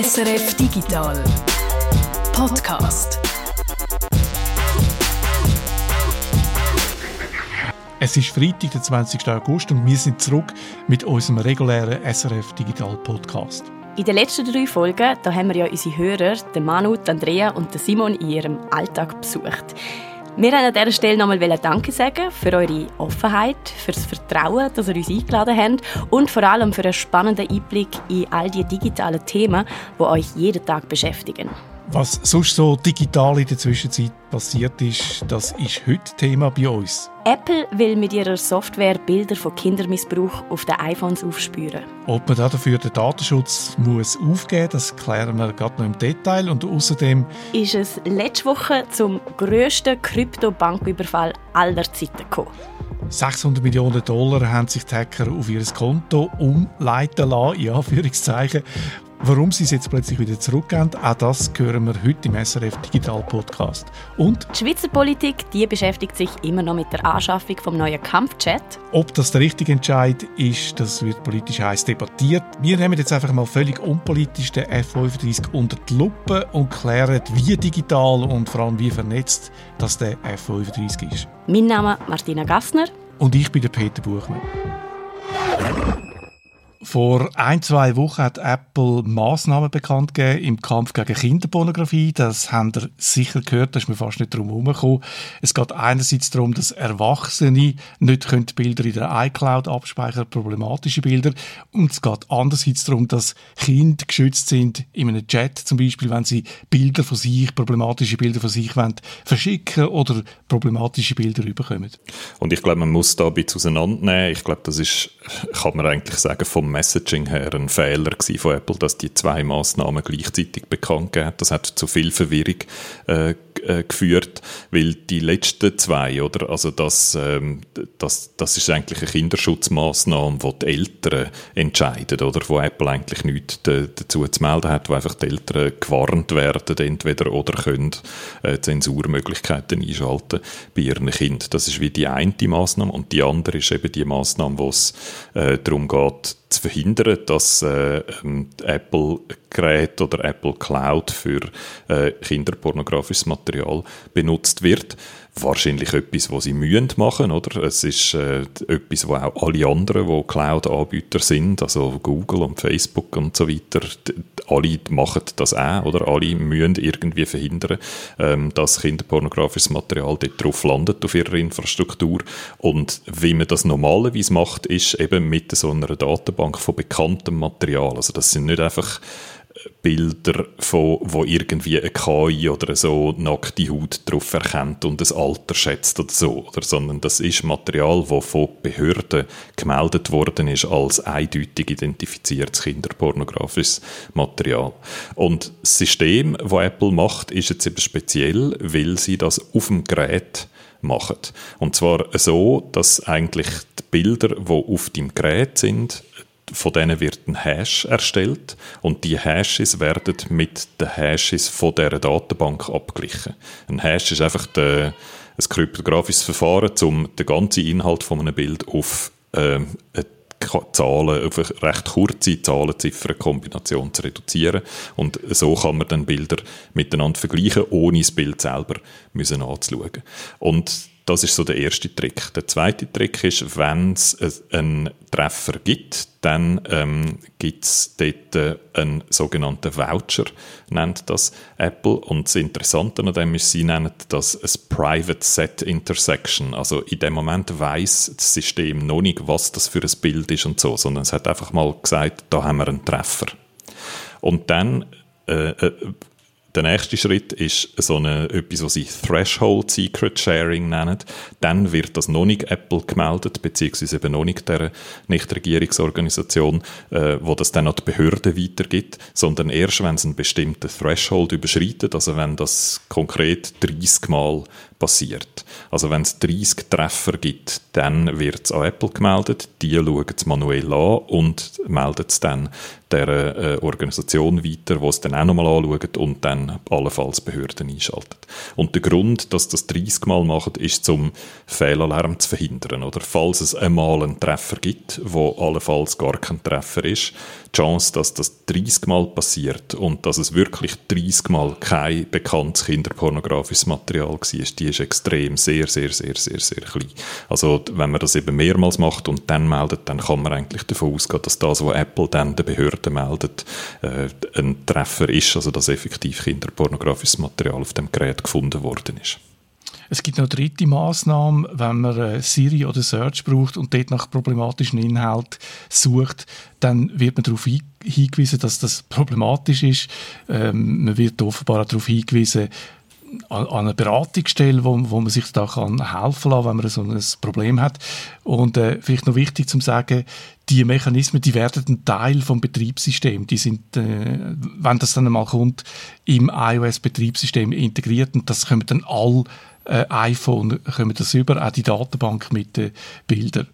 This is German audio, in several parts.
SRF Digital Podcast. Es ist Freitag, der 20. August und wir sind zurück mit unserem regulären SRF Digital Podcast. In den letzten drei Folgen da haben wir ja unsere Hörer, den Manu, die Andrea und den Simon, in ihrem Alltag besucht. Wir wollen an dieser Stelle nochmal Danke sagen für eure Offenheit, für das Vertrauen, dass ihr uns eingeladen habt und vor allem für einen spannenden Einblick in all die digitalen Themen, die euch jeden Tag beschäftigen. Was sonst so digital in der Zwischenzeit passiert ist, das ist heute Thema bei uns. Apple will mit ihrer Software Bilder von Kindermissbrauch auf den iPhones aufspüren. Ob man dafür den Datenschutz muss aufgeben das klären wir gerade noch im Detail. Und außerdem ist es letzte Woche zum grössten Krypto-Banküberfall aller Zeiten gekommen. 600 Millionen Dollar haben sich die Hacker auf ihr Konto umleiten lassen, in Anführungszeichen. Warum sie es jetzt plötzlich wieder zurückgehen, auch das hören wir heute im SRF Digital Podcast. Und die Schweizer Politik die beschäftigt sich immer noch mit der Anschaffung vom neuen Kampfchat. Ob das der richtige Entscheid ist, das wird politisch heiß debattiert. Wir nehmen jetzt einfach mal völlig unpolitisch den F35 unter die Lupe und klären, wie digital und vor allem wie vernetzt das der F35 ist. Mein Name ist Martina Gassner. Und ich bin der Peter Buchmann. Vor ein, zwei Wochen hat Apple Massnahmen bekannt gegeben im Kampf gegen Kinderpornografie. Das haben ihr sicher gehört, da ist mir fast nicht drum herumgekommen. Es geht einerseits darum, dass Erwachsene nicht Bilder in der iCloud abspeichern, problematische Bilder. Und es geht andererseits darum, dass Kinder geschützt sind in einem Chat, zum Beispiel, wenn sie Bilder von sich, problematische Bilder von sich wollen, verschicken oder problematische Bilder überkommen. Und ich glaube, man muss da ein bisschen auseinandernehmen. Ich glaube, das ist, kann man eigentlich sagen, vom Messaging her ein Fehler von Apple, dass die zwei Maßnahmen gleichzeitig bekannt gegeben. Das hat zu viel Verwirrung äh, äh, geführt, weil die letzten zwei, oder, also das, ähm, das, das ist eigentlich eine Kinderschutzmaßnahme, wo die Eltern entscheiden, oder, wo Apple eigentlich nichts dazu zu melden hat, wo einfach die Eltern gewarnt werden, entweder oder können äh, Zensurmöglichkeiten einschalten bei ihren Kindern. Das ist wie die eine Maßnahme und die andere ist eben die Maßnahme, wo es äh, darum geht, zu verhindern, dass äh, ähm, Apple Gerät oder Apple Cloud für äh, kinderpornografisches Material benutzt wird wahrscheinlich etwas, was sie mühen machen, oder? Es ist äh, etwas, wo auch alle anderen, wo Cloud-Anbieter sind, also Google und Facebook und so weiter, alle machen das auch, oder? Alle mühen irgendwie verhindern, ähm, dass kinderpornografisches Material dort drauf landet auf ihrer Infrastruktur. Und wie man das normalerweise macht, ist eben mit so einer Datenbank von bekanntem Material. Also das sind nicht einfach Bilder, von, wo irgendwie eine KI oder so nackte Haut drauf erkennt und das Alter schätzt oder so, oder, sondern das ist Material, das von Behörden gemeldet worden ist als eindeutig identifiziertes kinderpornografisches Material. Und das System, das Apple macht, ist jetzt eben speziell, weil sie das auf dem Gerät machen. Und zwar so, dass eigentlich die Bilder, die auf dem Gerät sind, von denen wird ein Hash erstellt und die Hashes werden mit den Hashes von dieser Datenbank abgeglichen. Ein Hash ist einfach der, ein kryptografisches Verfahren, um den ganzen Inhalt von einem Bild auf äh, Zahlen, auf eine recht kurze Zahlen-Ziffern-Kombination zu reduzieren. Und so kann man dann Bilder miteinander vergleichen, ohne das Bild selber müssen anzuschauen. Und das ist so der erste Trick. Der zweite Trick ist, wenn es einen Treffer gibt, dann ähm, gibt es dort äh, einen sogenannten Voucher, nennt das Apple. Und das Interessante an dem ist, sie nennen das ein Private Set Intersection. Also in dem Moment weiß das System noch nicht, was das für ein Bild ist und so, sondern es hat einfach mal gesagt, da haben wir einen Treffer. Und dann äh, äh der nächste Schritt ist so eine, etwas, was sie Threshold Secret Sharing nennen. Dann wird das noch nicht Apple gemeldet, beziehungsweise eben noch nicht der Nichtregierungsorganisation, äh, wo das dann an die Behörden weitergibt, sondern erst, wenn es einen bestimmten Threshold überschreitet, also wenn das konkret 30 Mal passiert. Also wenn es 30 Treffer gibt, dann wird es an Apple gemeldet, die schauen es manuell an und melden es dann der äh, Organisation weiter, die es dann auch nochmal anschaut und dann allenfalls Behörden einschaltet. Und der Grund, dass das 30 Mal macht, ist zum Fehlalarm zu verhindern. Oder falls es einmal einen Treffer gibt, wo allenfalls gar kein Treffer ist, die Chance, dass das 30 Mal passiert und dass es wirklich 30 Mal kein bekanntes kinderpornografisches Material war, die ist extrem sehr, sehr, sehr, sehr, sehr klein. Also wenn man das eben mehrmals macht und dann meldet, dann kann man eigentlich davon ausgehen, dass das, was Apple dann den Behörden meldet, äh, ein Treffer ist, also dass effektiv kinderpornografisches Material auf dem Gerät gefunden worden ist. Es gibt noch eine dritte Maßnahme, wenn man äh, Siri oder Search braucht und dort nach problematischen Inhalt sucht, dann wird man darauf hingewiesen, dass das problematisch ist. Ähm, man wird offenbar auch darauf hingewiesen, an, an eine Beratungsstelle, wo, wo man sich da kann helfen kann, wenn man so ein Problem hat. Und äh, vielleicht noch wichtig zu sagen, die Mechanismen, die werden ein Teil vom Betriebssystem. Die sind, äh, wenn das dann einmal kommt, im iOS-Betriebssystem integriert und das können dann alle äh, iPhone kommen das über, auch die Datenbank mit den Bildern.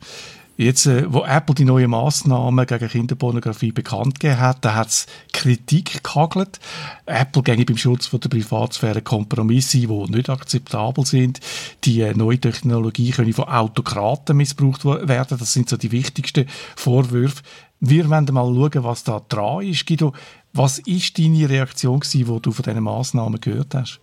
Jetzt, äh, wo Apple die neuen Massnahmen gegen Kinderpornografie bekannt gegeben hat, da hat es Kritik gehagelt. Apple ginge beim Schutz von der Privatsphäre Kompromisse, die nicht akzeptabel sind. Die äh, neue Technologie können von Autokraten missbraucht werden. Das sind so die wichtigsten Vorwürfe. Wir werden mal schauen, was da dran ist. Guido, was ist deine Reaktion gewesen, du von diesen Massnahmen gehört hast?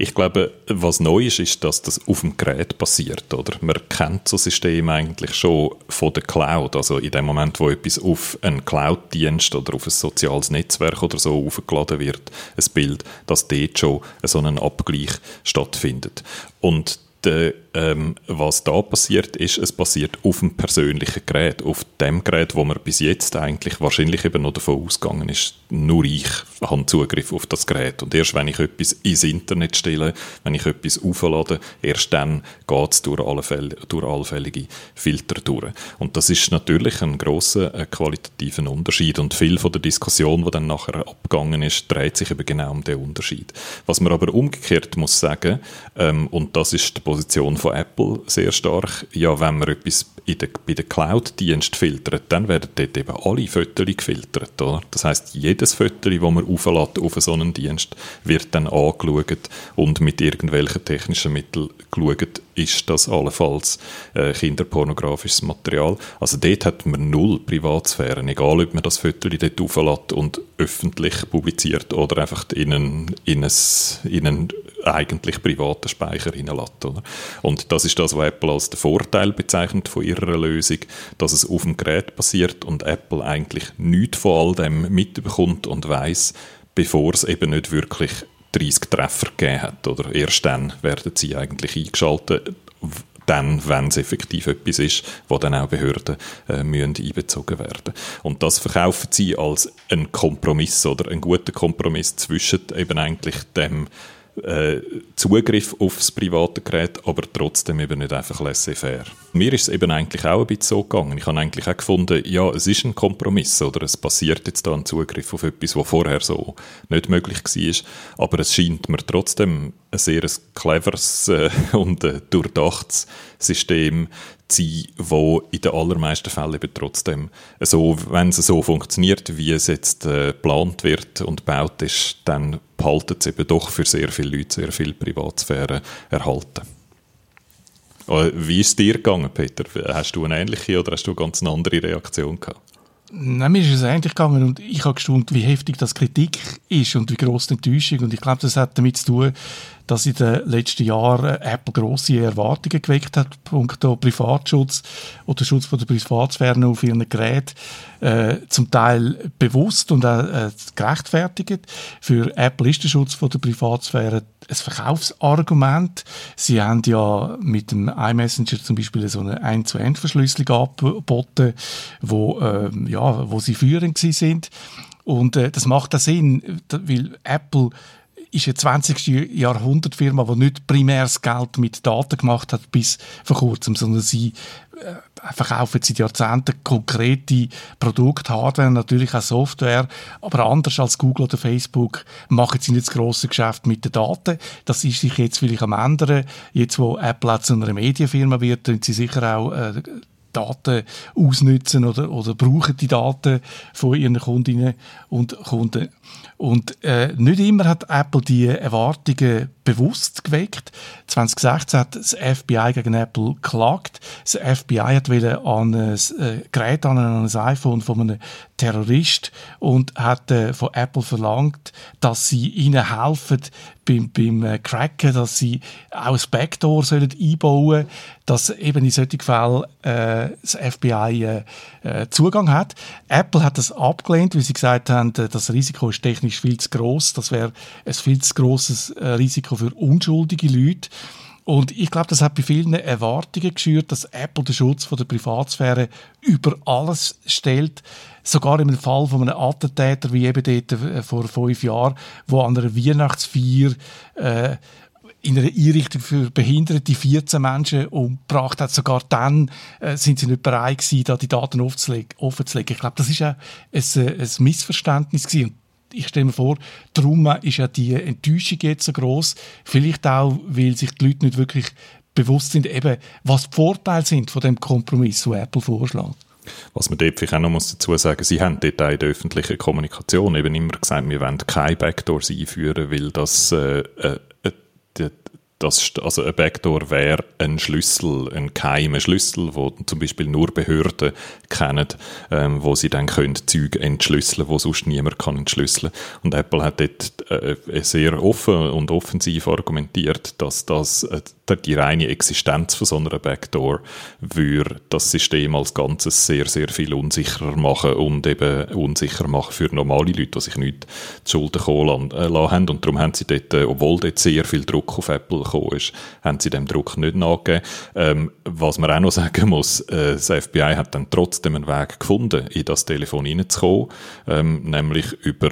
Ich glaube, was neu ist, ist, dass das auf dem Gerät passiert. Oder? Man kennt so System eigentlich schon von der Cloud. Also in dem Moment, wo etwas auf einen Cloud-Dienst oder auf ein soziales Netzwerk oder so aufgeladen wird, ein Bild, dass dort schon so ein Abgleich stattfindet. Und der, ähm, was da passiert ist, es passiert auf dem persönlichen Gerät, auf dem Gerät, wo man bis jetzt eigentlich wahrscheinlich eben noch davon ausgegangen ist, nur ich habe Zugriff auf das Gerät. Und erst wenn ich etwas ins Internet stelle, wenn ich etwas auflade, erst dann geht es durch, alle Fälle, durch allfällige Filter durch. Und das ist natürlich ein grosser äh, qualitativer Unterschied. Und viel von der Diskussion, die dann nachher abgegangen ist, dreht sich eben genau um den Unterschied. Was man aber umgekehrt muss sagen, ähm, und das ist die Position von Apple sehr stark, ja, wenn man etwas in der, bei den Cloud-Dienst filtert, dann werden dort eben alle Fotos gefiltert. Oder? Das heißt, jedes Foto, das man auflädt auf so einen Dienst, wird dann angeschaut und mit irgendwelchen technischen Mitteln geschaut, ist das allenfalls äh, kinderpornografisches Material. Also dort hat man null Privatsphäre, egal ob man das Foto dort auflädt und öffentlich publiziert oder einfach in einen, in ein, in einen eigentlich privaten Speicher hineinlässt. Oder? Und das ist das, was Apple als den Vorteil bezeichnet von ihrer Lösung, dass es auf dem Gerät passiert und Apple eigentlich nichts von all dem mitbekommt und weiß, bevor es eben nicht wirklich 30 Treffer gegeben hat. Oder erst dann werden sie eigentlich eingeschaltet, dann, wenn es effektiv etwas ist, wo dann auch Behörden äh, müssen einbezogen werden. Und das verkaufen sie als einen Kompromiss oder einen guten Kompromiss zwischen eben eigentlich dem äh, Zugriff aufs private Gerät, aber trotzdem eben nicht einfach laissez-faire. Mir ist es eben eigentlich auch ein bisschen so gegangen. Ich habe eigentlich auch gefunden, ja, es ist ein Kompromiss, oder es passiert jetzt da ein Zugriff auf etwas, was vorher so nicht möglich war, aber es scheint mir trotzdem ein sehr cleveres äh, und äh, durchdachtes System sein, wo in den allermeisten Fällen eben trotzdem so, wenn es so funktioniert, wie es jetzt äh, geplant wird und gebaut ist, dann behaltet es eben doch für sehr viele Leute sehr viel Privatsphäre erhalten. Äh, wie ist es dir gegangen, Peter? Hast du eine ähnliche oder hast du eine ganz andere Reaktion gehabt? Nein, mir ist es ähnlich gegangen und ich habe gestaunt, wie heftig das Kritik ist und wie groß die Enttäuschung. Und ich glaube, das hat damit zu tun, dass in den letzten Jahren Apple grosse Erwartungen geweckt hat, punkto Privatschutz oder Schutz von der Privatsphäre auf ihren Geräten, äh, zum Teil bewusst und auch äh, gerechtfertigt. Für Apple ist der Schutz von der Privatsphäre ein Verkaufsargument. Sie haben ja mit dem iMessenger zum Beispiel so eine End-zu-End-Verschlüsselung angeboten, wo, äh, ja, wo sie führend sind. Und äh, das macht auch Sinn, weil Apple ist eine 20. Jahrhundertfirma, die nicht primär das Geld mit Daten gemacht hat bis vor kurzem, sondern sie äh, verkaufen seit Jahrzehnten konkrete Produkte, Hardware, natürlich auch Software, aber anders als Google oder Facebook machen sie nicht das grosse Geschäft mit den Daten. Das ist sich jetzt vielleicht am ändern. Jetzt, wo Apple zu einer Medienfirma wird, tun sie sicher auch äh, Daten ausnutzen oder, oder brauchen die Daten von ihren Kundinnen und Kunden. Und äh, nicht immer hat Apple die Erwartungen bewusst geweckt. 2016 hat das FBI gegen Apple geklagt. Das FBI hat an ein äh, Gerät an ein iPhone von einem Terrorist und hat äh, von Apple verlangt, dass sie ihnen helfen beim, beim äh, Cracken, dass sie auch ein Backdoor sollen einbauen dass eben in solchen Fällen äh, das FBI äh, äh, Zugang hat. Apple hat das abgelehnt, weil sie gesagt haben, äh, das Risiko ist technisch viel zu groß. Das wäre ein viel zu grosses äh, Risiko für unschuldige Leute. Und ich glaube, das hat bei vielen Erwartungen geschürt, dass Apple den Schutz von der Privatsphäre über alles stellt. Sogar im Fall von einem Attentäter wie eben dort äh, vor fünf Jahren, wo an einer Weihnachtsfeier äh, in einer Einrichtung für Behinderte 14 Menschen umgebracht hat. Sogar dann äh, sind sie nicht bereit gewesen, da die Daten offenzulegen. Ich glaube, das ist ja ein, ein Missverständnis gewesen ich stelle mir vor, darum ist ja die Enttäuschung jetzt so groß. Vielleicht auch, weil sich die Leute nicht wirklich bewusst sind, eben, was die Vorteile sind von dem Kompromiss, den Apple vorschlägt. Was man dort vielleicht auch noch muss dazu sagen sie haben dort auch in der öffentlichen Kommunikation eben immer gesagt, wir wollen keine Backdoors einführen, weil das äh, äh, das, also ein Backdoor wäre ein Schlüssel, ein geheimer Schlüssel, wo zum Beispiel nur Behörden kennen, ähm, wo sie dann können Zeug entschlüsseln, wo sonst niemand kann entschlüsseln. Und Apple hat dort äh, sehr offen und offensiv argumentiert, dass das äh, die reine Existenz von so einer Backdoor würde das System als Ganzes sehr, sehr viel unsicherer machen und eben unsicher machen für normale Leute, die sich nicht zu Schulden kommen äh, lassen haben. Und darum haben sie dort, äh, obwohl dort sehr viel Druck auf Apple gekommen ist, haben sie dem Druck nicht nachgegeben. Ähm, was man auch noch sagen muss, äh, das FBI hat dann trotzdem einen Weg gefunden, in das Telefon reinzukommen, ähm, nämlich über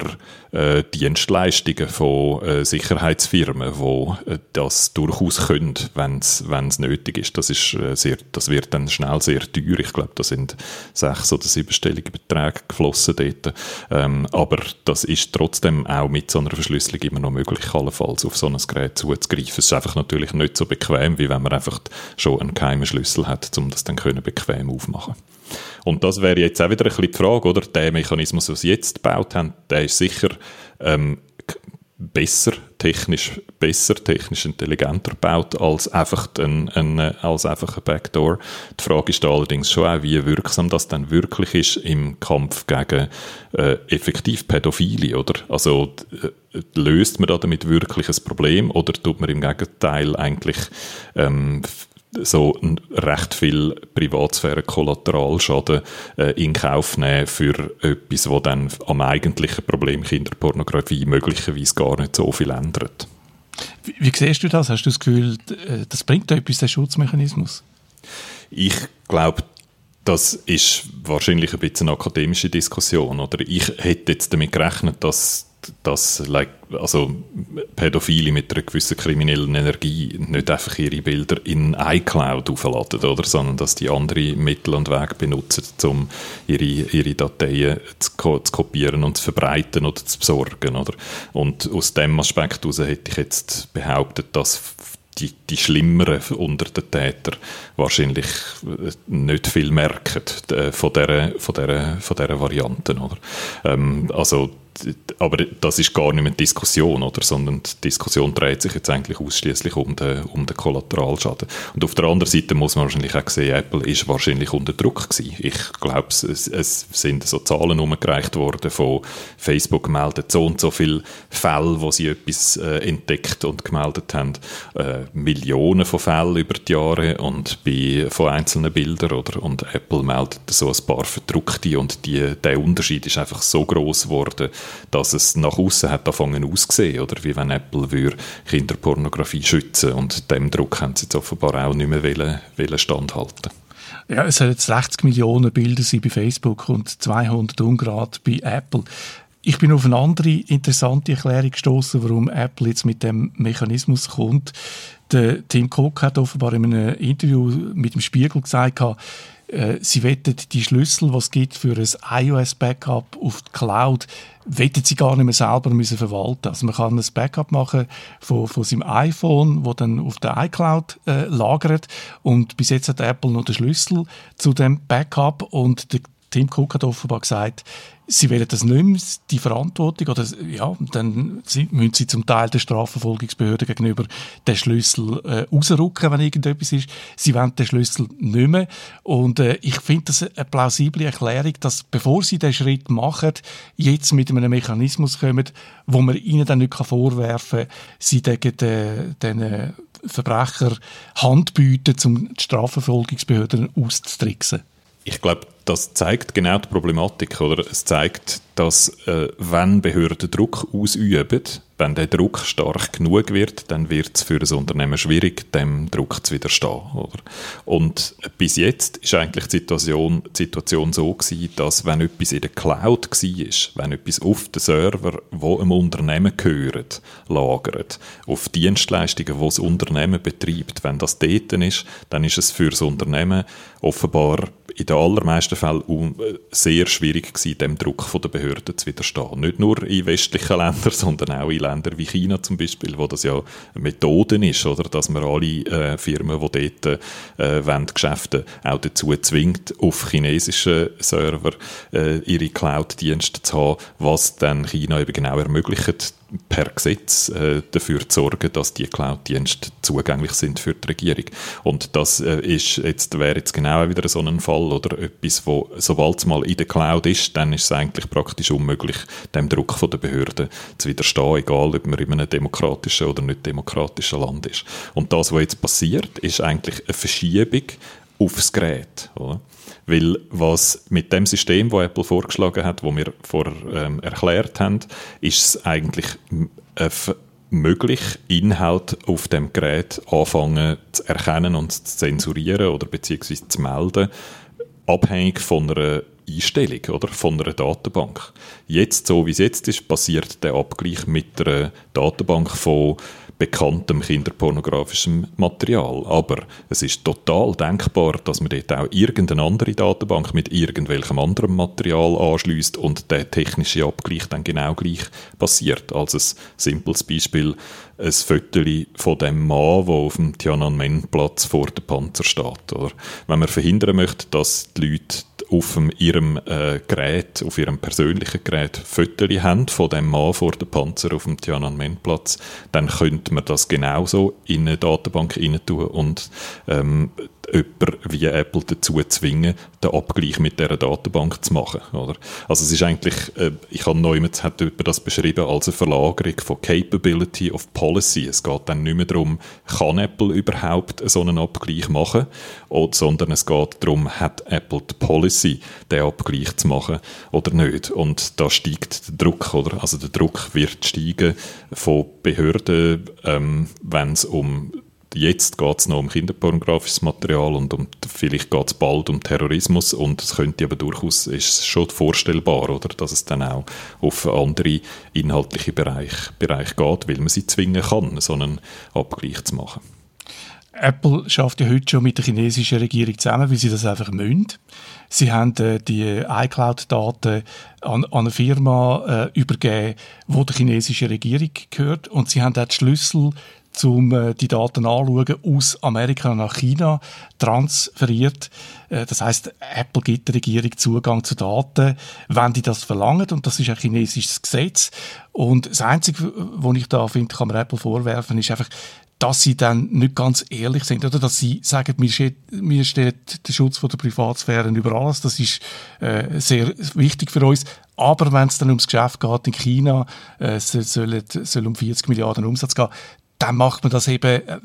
äh, Dienstleistungen von äh, Sicherheitsfirmen, die äh, das durchaus können, wenn es nötig ist. Das, ist äh, sehr, das wird dann schnell sehr teuer. Ich glaube, da sind sechs- oder siebenstellige Beträge geflossen dort. Ähm, aber das ist trotzdem auch mit so einer Verschlüsselung immer noch möglich, allenfalls auf so ein Gerät zuzugreifen. Es ist einfach natürlich nicht so bequem, wie wenn man einfach schon einen geheimen Schlüssel hat, um das dann können bequem aufmachen und das wäre jetzt auch wieder ein bisschen die Frage, oder? Der Mechanismus, den sie jetzt gebaut haben, der ist sicher ähm, besser, technisch besser, technisch intelligenter gebaut als einfach ein, ein, als einfach ein Backdoor. Die Frage ist allerdings schon auch, wie wirksam das dann wirklich ist im Kampf gegen äh, effektiv Pädophile, oder? Also äh, löst man da damit wirklich ein Problem oder tut man im Gegenteil eigentlich ähm, so recht viel Privatsphäre-Kollateralschaden äh, in Kauf nehmen für etwas, wo dann am eigentlichen Problem Kinderpornografie möglicherweise gar nicht so viel ändert. Wie, wie siehst du das? Hast du das Gefühl, äh, das bringt etwas, der Schutzmechanismus? Ich glaube, das ist wahrscheinlich ein bisschen eine akademische Diskussion. Oder ich hätte jetzt damit gerechnet, dass dass like, also Pädophile mit einer gewissen kriminellen Energie nicht einfach ihre Bilder in iCloud aufladen, oder, sondern dass die andere Mittel und Wege benutzen, um ihre, ihre Dateien zu, zu, kopieren und zu verbreiten oder zu besorgen. Oder? Und aus dem Aspekt heraus hätte ich jetzt behauptet, dass die, die Schlimmeren unter den Tätern wahrscheinlich äh, nicht viel merken äh, von dieser, von dieser, von dieser Variante. Oder? Ähm, also aber das ist gar nicht mehr Diskussion, oder? sondern die Diskussion dreht sich jetzt eigentlich ausschließlich um den, um den Kollateralschaden. Und auf der anderen Seite muss man wahrscheinlich auch sehen, Apple ist wahrscheinlich unter Druck gewesen. Ich glaube, es, es, sind so Zahlen umgereicht worden von Facebook meldet so und so viele Fälle, wo sie etwas äh, entdeckt und gemeldet haben. Äh, Millionen von Fällen über die Jahre und bei, von einzelnen Bildern, oder? Und Apple meldet so ein paar verdruckte und die, der Unterschied ist einfach so groß geworden, dass es nach außen hat angefangen auszusehen, oder wie wenn Apple würde Kinderpornografie schützen und dem Druck haben sie jetzt offenbar auch nicht mehr wollen, wollen standhalten. Ja, es sollen jetzt 60 Millionen Bilder bei Facebook und 200 ungrad bei Apple. ich bin auf eine andere interessante Erklärung gestoßen, warum Apple jetzt mit dem Mechanismus kommt. Der Tim Cook hat offenbar in einem Interview mit dem Spiegel gesagt, äh, sie wettet die Schlüssel, was gibt für ein iOS-Backup auf die Cloud, wettet sie gar nicht mehr selber müssen verwalten. Also man kann ein Backup machen von, von seinem iPhone, wo dann auf der iCloud äh, lagert und bis jetzt hat Apple noch den Schlüssel zu dem Backup und der Tim Cook hat offenbar gesagt, sie wollen das nicht mehr, die Verantwortung, oder ja, dann müssen sie zum Teil der Strafverfolgungsbehörde gegenüber den Schlüssel äh, rausrücken, wenn irgendetwas ist. Sie wollen den Schlüssel nicht mehr. Und äh, ich finde das eine plausible Erklärung, dass bevor sie den Schritt machen, jetzt mit einem Mechanismus kommen, wo man ihnen dann nicht vorwerfen kann, sie gegen den, den Verbrecher Hand bieten, um die Strafverfolgungsbehörden auszutricksen. Ich glaube, das zeigt genau die Problematik, oder? Es zeigt, dass äh, wenn Behörden Druck ausüben, wenn der Druck stark genug wird, dann wird es für ein Unternehmen schwierig, dem Druck zu widerstehen. Oder? Und bis jetzt ist eigentlich die Situation, die Situation so gewesen, dass wenn etwas in der Cloud war, wenn etwas auf den Server, wo einem Unternehmen gehört, lagert, auf Dienstleistungen, wo das Unternehmen betreibt, wenn das dort ist, dann ist es für das Unternehmen offenbar in den allermeisten Fällen sehr schwierig gewesen, dem Druck der Behörden zu widerstehen. Nicht nur in westlichen Ländern, sondern auch in Ländern wie China zum Beispiel, wo das ja Methoden ist, oder, dass man alle äh, Firmen, die dort äh, wollen, Geschäfte auch dazu zwingt, auf chinesischen Server äh, ihre Cloud-Dienste zu haben, was dann China eben genau ermöglicht, per Gesetz äh, dafür zu sorgen, dass die Cloud-Dienste zugänglich sind für die Regierung. Und das äh, ist jetzt, wäre jetzt genau wieder so ein Fall oder etwas, wo, sobald es mal in der Cloud ist, dann ist es eigentlich praktisch unmöglich, dem Druck von der Behörden zu widerstehen, egal ob man in einem demokratischen oder nicht demokratischen Land ist. Und das, was jetzt passiert, ist eigentlich eine Verschiebung aufs Gerät. Oder? Weil was mit dem System, das Apple vorgeschlagen hat, wo wir vorher ähm, erklärt haben, ist es eigentlich äh, möglich, Inhalt auf dem Gerät anfangen zu erkennen und zu zensurieren oder beziehungsweise zu melden, abhängig von einer Einstellung oder von einer Datenbank. Jetzt, so wie es jetzt ist, passiert der Abgleich mit einer Datenbank von bekanntem kinderpornografischem Material. Aber es ist total denkbar, dass man dort auch irgendeine andere Datenbank mit irgendwelchem anderen Material anschließt und der technische Abgleich dann genau gleich passiert. Als ein simples Beispiel ein Foto von dem Mann, der auf dem Tiananmen-Platz vor dem Panzer steht. Oder? Wenn man verhindern möchte, dass die Leute auf ihrem äh, Gerät, auf ihrem persönlichen Gerät Fotos haben von dem Mann vor dem Panzer auf dem Tiananmen-Platz, dann könnte man das genauso in eine Datenbank rein tun und ähm, jemand wie Apple dazu zwingen, den Abgleich mit dieser Datenbank zu machen. Oder? Also es ist eigentlich, äh, ich habe neulich hat jemand das beschrieben als eine Verlagerung von Capability of Policy. Es geht dann nicht mehr darum, kann Apple überhaupt so einen Abgleich machen, oder, sondern es geht darum, hat Apple die Policy, den Abgleich zu machen oder nicht. Und da steigt der Druck, oder? Also der Druck wird steigen von Behörden, ähm, wenn es um Jetzt geht es noch um kinderpornografisches Material und um, vielleicht geht es bald um Terrorismus und es könnte aber durchaus, ist schon vorstellbar, oder, dass es dann auch auf andere inhaltliche Bereiche Bereich geht, weil man sie zwingen kann, so einen Abgleich zu machen. Apple schafft ja heute schon mit der chinesischen Regierung zusammen, weil sie das einfach müssen. Sie haben äh, die iCloud-Daten an, an, eine Firma äh, übergeben, wo der chinesischen Regierung gehört und sie haben auch die Schlüssel um äh, die Daten anzuschauen, aus Amerika nach China transferiert. Äh, das heißt, Apple gibt der Regierung Zugang zu Daten, wenn die das verlangen, und das ist ein chinesisches Gesetz. Und das Einzige, was ich da finde, kann man Apple vorwerfen, ist einfach, dass sie dann nicht ganz ehrlich sind, oder dass sie sagen, mir steht, der Schutz von der Privatsphäre über alles, das ist äh, sehr wichtig für uns. Aber wenn es dann ums Geschäft geht in China, äh, es soll, soll um 40 Milliarden Umsatz gehen, dann macht man das eben, äh,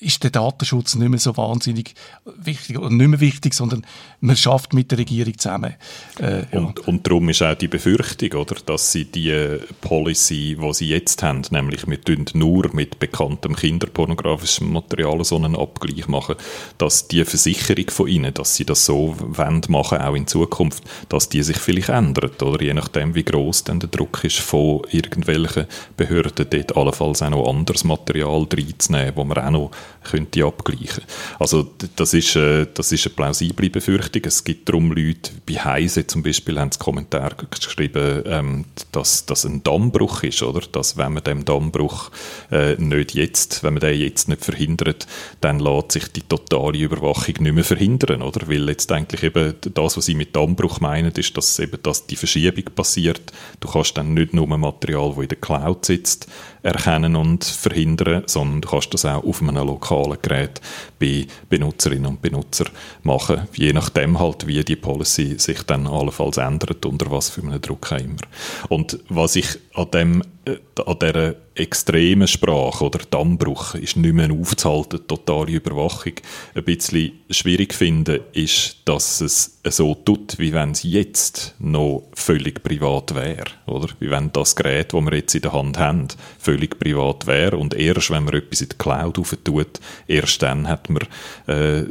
ist der Datenschutz nicht mehr so wahnsinnig wichtig oder nicht mehr wichtig, sondern man schafft mit der Regierung zusammen. Äh, ja. und, darum ist auch die Befürchtung, oder, dass sie die Policy, die sie jetzt haben, nämlich wir nur mit bekanntem kinderpornografischem Material so einen Abgleich machen, dass die Versicherung von ihnen, dass sie das so wollen machen, auch in Zukunft, dass die sich vielleicht ändert, oder je nachdem, wie groß dann der Druck ist von irgendwelchen Behörden, dort allenfalls auch noch anderes Material reinzunehmen, wo man auch noch könnte abgleichen Also das ist, äh, das ist eine plausible Befürchtung. Es gibt darum Leute, bei Heise zum Beispiel, haben sie Kommentar geschrieben, ähm, dass das ein Dammbruch ist, oder? Dass wenn man dem Dammbruch äh, nicht jetzt, wenn man den jetzt nicht verhindert, dann lässt sich die totale Überwachung nicht mehr verhindern, oder? Weil jetzt eigentlich eben das, was sie mit Dammbruch meinen, ist, dass eben dass die Verschiebung passiert. Du kannst dann nicht nur Material, das in der Cloud sitzt, erkennen und verhindern, sondern du kannst das auch auf einem lokalen Gerät bei Benutzerinnen und Benutzern machen, je nachdem halt, wie die Policy sich dann allenfalls ändert, unter was für einem Druck auch immer. Und was ich an dem äh, an dieser extremen Sprache oder Dammbruch ist nicht mehr aufzuhalten, totale Überwachung. Ein bisschen schwierig finde, ist, dass es so tut, wie wenn es jetzt noch völlig privat wäre, oder? Wie wenn das Gerät, das wir jetzt in der Hand haben, völlig privat wäre und erst, wenn man etwas in die Cloud tut, erst dann hat man, äh,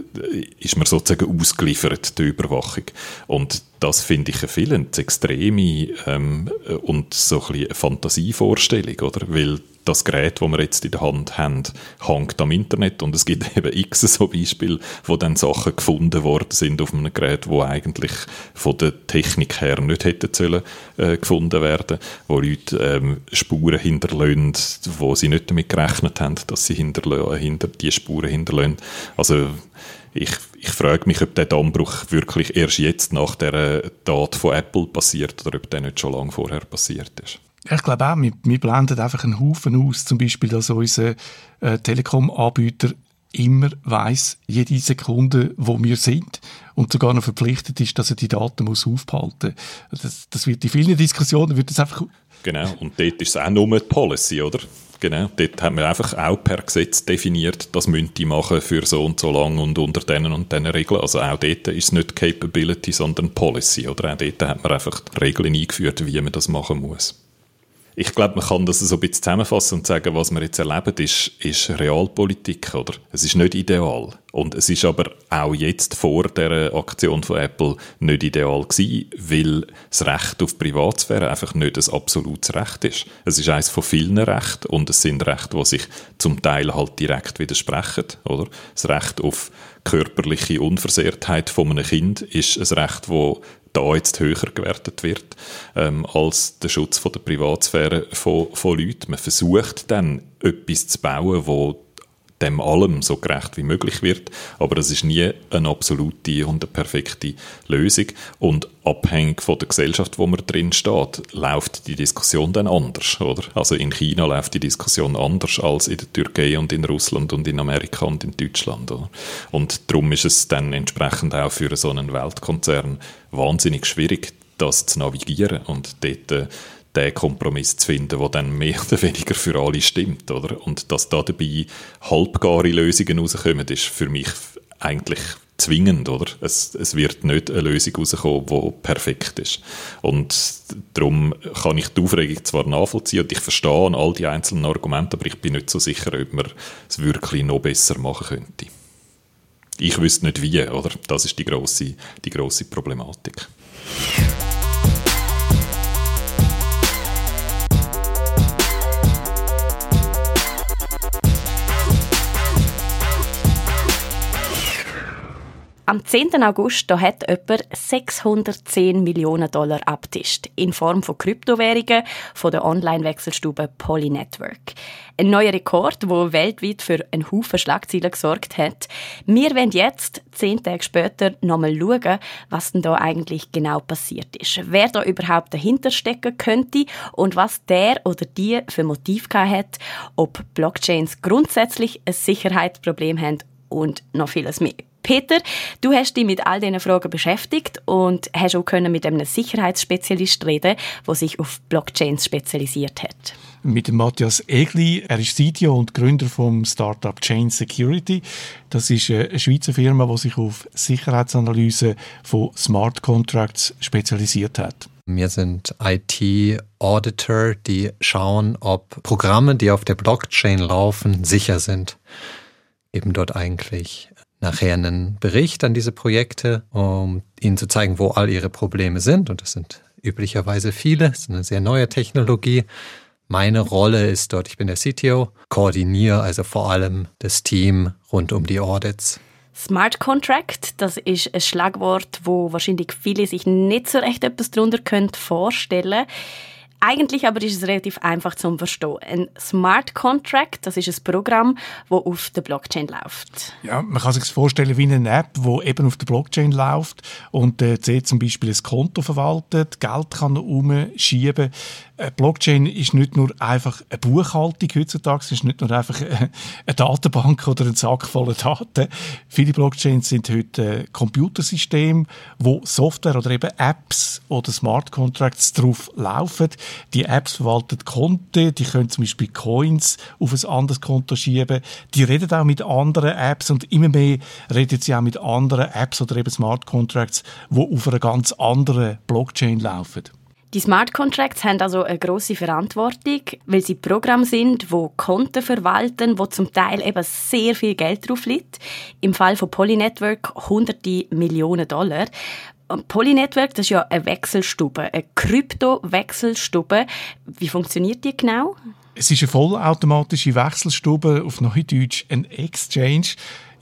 ist man sozusagen ausgeliefert der Überwachung. Und das finde ich eine viel zu extreme ähm, und so ein eine Fantasievorstellung, oder? Weil das Gerät, das wir jetzt in der Hand haben, hängt am Internet und es gibt eben x so Beispiele, wo dann Sachen gefunden worden sind auf einem Gerät, wo eigentlich von der Technik her nicht hätten sollen, äh, gefunden werden, wo Leute ähm, Spuren hinterlassen, wo sie nicht damit gerechnet haben, dass sie hinter, hinter die Spuren hinterlassen. Also ich, ich frage mich, ob der Dammbruch wirklich erst jetzt nach der Tat von Apple passiert oder ob der nicht schon lange vorher passiert ist. Ich glaube auch, wir, wir blenden einfach einen Haufen aus, zum Beispiel, dass unser äh, Telekom-Anbieter immer weiß jede Sekunde, wo wir sind und sogar noch verpflichtet ist, dass er die Daten muss aufbehalten muss. Das, das wird in vielen Diskussionen wird das einfach... Genau, und dort ist es auch nur die Policy, oder? Genau, dort haben wir einfach auch per Gesetz definiert, das müssen die machen für so und so lang und unter denen und diesen Regeln. Also auch dort ist es nicht Capability, sondern Policy. Oder auch dort hat man einfach Regeln eingeführt, wie man das machen muss ich glaube, man kann das so ein bisschen zusammenfassen und sagen, was wir jetzt erleben, ist, ist Realpolitik, oder? Es ist nicht ideal. Und es ist aber auch jetzt vor der Aktion von Apple nicht ideal gewesen, weil das Recht auf Privatsphäre einfach nicht ein absolutes Recht ist. Es ist eines von vielen Rechten und es sind Rechte, die sich zum Teil halt direkt widersprechen, oder? Das Recht auf körperliche Unversehrtheit von einem Kind ist ein Recht, das da jetzt höher gewertet wird ähm, als der Schutz von der Privatsphäre von, von Leuten. Man versucht dann etwas zu bauen, wo dem allem so gerecht wie möglich wird, aber es ist nie eine absolute und eine perfekte Lösung und abhängig von der Gesellschaft, wo man drin steht, läuft die Diskussion dann anders, oder? Also in China läuft die Diskussion anders als in der Türkei und in Russland und in Amerika und in Deutschland, oder? Und darum ist es dann entsprechend auch für so einen Weltkonzern wahnsinnig schwierig, das zu navigieren und dort äh, den Kompromiss zu finden, der dann mehr oder weniger für alle stimmt, oder? Und dass da dabei halbgare Lösungen rauskommen, ist für mich eigentlich zwingend, oder? Es, es wird nicht eine Lösung rauskommen, die perfekt ist. Und darum kann ich die Aufregung zwar nachvollziehen und ich verstehe all die einzelnen Argumente, aber ich bin nicht so sicher, ob man es wirklich noch besser machen könnte. Ich wüsste nicht wie, oder? Das ist die grosse, die grosse Problematik. Am 10. August da hat jemand 610 Millionen Dollar abtischt in Form von Kryptowährungen von der Online-Wechselstube Polynetwork. Ein neuer Rekord, wo weltweit für einen Haufen Schlagzeilen gesorgt hat. Wir werden jetzt, zehn Tage später, nochmal schauen, was denn da eigentlich genau passiert ist. Wer da überhaupt dahinter stecken könnte und was der oder die für Motiv hat, ob Blockchains grundsätzlich ein Sicherheitsproblem haben und noch vieles mehr. Peter, du hast dich mit all diesen Fragen beschäftigt und hast auch können mit einem Sicherheitsspezialist reden, der sich auf Blockchains spezialisiert hat. Mit Matthias Egli, er ist CTO und Gründer vom Startup Chain Security. Das ist eine Schweizer Firma, die sich auf Sicherheitsanalyse von Smart Contracts spezialisiert hat. Wir sind IT-Auditor, die schauen, ob Programme, die auf der Blockchain laufen, sicher sind. Eben dort eigentlich nachher einen Bericht an diese Projekte, um ihnen zu zeigen, wo all ihre Probleme sind. Und das sind üblicherweise viele. Das ist eine sehr neue Technologie. Meine Rolle ist dort, ich bin der CTO, koordiniere also vor allem das Team rund um die Audits. Smart Contract, das ist ein Schlagwort, wo wahrscheinlich viele sich nicht so recht etwas darunter vorstellen können. Eigentlich aber ist es relativ einfach zu verstehen. Ein Smart Contract, das ist ein Programm, das auf der Blockchain läuft. Ja, man kann sich vorstellen wie eine App, die eben auf der Blockchain läuft und äh, zum Beispiel ein Konto verwaltet, Geld kann umschieben. Eine Blockchain ist nicht nur einfach eine Buchhaltung heutzutage, es ist nicht nur einfach eine Datenbank oder ein Sack voller Daten. Viele Blockchains sind heute Computersysteme, wo Software oder eben Apps oder Smart Contracts drauf laufen. Die Apps verwalten Konten, die können zum Beispiel Coins auf ein anderes Konto schieben. Die reden auch mit anderen Apps und immer mehr reden sie auch mit anderen Apps oder eben Smart Contracts, die auf einer ganz anderen Blockchain laufen. Die Smart Contracts haben also eine große Verantwortung, weil sie Programme sind, wo Konten verwalten, wo zum Teil eben sehr viel Geld drauf liegt. Im Fall von Polynetwork hunderte Millionen Dollar. Polynetwork, das ist ja eine Wechselstube, eine Krypto-Wechselstube. Wie funktioniert die genau? Es ist eine vollautomatische Wechselstube, auf Neudeutsch ein Exchange.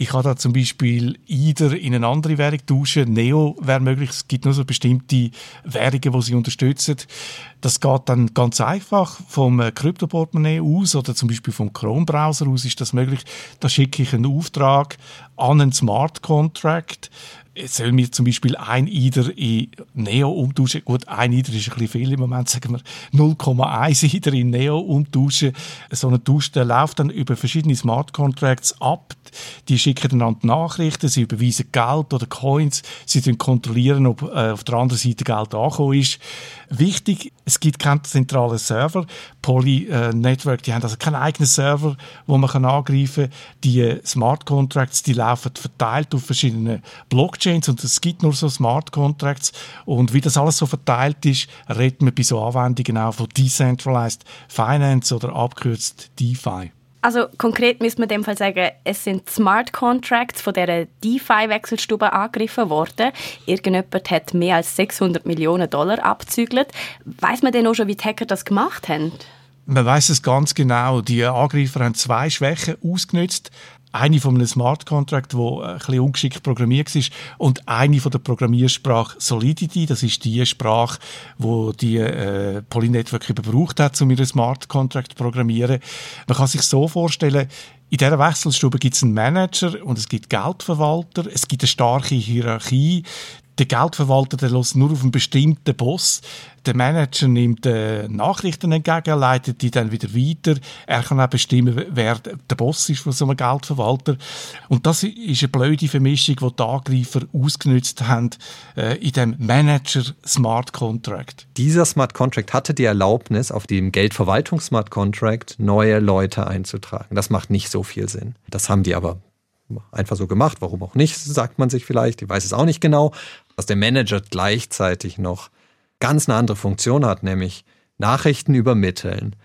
Ich kann da zum Beispiel IDER in eine andere Währung tauschen. Neo wäre möglich. Es gibt nur so bestimmte Währungen, die sie unterstützen. Das geht dann ganz einfach vom äh, Kryptoportemonnaie aus oder zum Beispiel vom Chrome-Browser aus ist das möglich. Da schicke ich einen Auftrag an einen Smart Contract soll mir zum Beispiel ein IDER in Neo umtauschen. Gut, ein IDER ist ein bisschen viel im Moment, sagen wir 0,1 IDER in Neo umtauschen. So ein Tausch der läuft dann über verschiedene Smart Contracts ab. Die schicken einander Nachrichten, sie überweisen Geld oder Coins, sie kontrollieren, ob äh, auf der anderen Seite Geld angekommen ist. Wichtig, es gibt keinen zentralen Server. Poly äh, Network, die haben also keinen eigenen Server, wo man angreifen kann. Die äh, Smart Contracts, die laufen verteilt auf verschiedene Blockchains und es gibt nur so Smart Contracts. Und wie das alles so verteilt ist, redet man bei so Anwendungen auch von Decentralized Finance oder abkürzt DeFi. Also konkret müsste man in dem Fall sagen, es sind Smart Contracts von dieser DeFi-Wechselstube angegriffen worden. Irgendjemand hat mehr als 600 Millionen Dollar abzügelt. Weiß man denn auch schon, wie die Hacker das gemacht haben? Man weiß es ganz genau. Die Angreifer haben zwei Schwächen ausgenutzt eine von einem Smart Contract, wo ein bisschen ungeschickt programmiert ist und eine von der Programmiersprache Solidity, das ist die Sprache, wo die äh, Polynetwork gebraucht hat, um ihren Smart Contract zu programmieren. Man kann sich so vorstellen, in dieser Wechselstube gibt es einen Manager und es gibt Geldverwalter, es gibt eine starke Hierarchie. Der Geldverwalter der lässt nur auf einen bestimmten Boss. Der Manager nimmt äh, Nachrichten entgegen, leitet die dann wieder weiter. Er kann auch bestimmen, wer der Boss ist von so einem Geldverwalter. Und das ist eine blöde Vermischung, die die Angreifer ausgenutzt haben äh, in dem Manager Smart Contract. Dieser Smart Contract hatte die Erlaubnis, auf dem Geldverwaltungs Smart Contract neue Leute einzutragen. Das macht nicht so viel Sinn. Das haben die aber einfach so gemacht. Warum auch nicht, sagt man sich vielleicht. Ich weiß es auch nicht genau. Dass der Manager gleichzeitig noch ganz eine andere Funktion hat, nämlich Nachrichten übermitteln,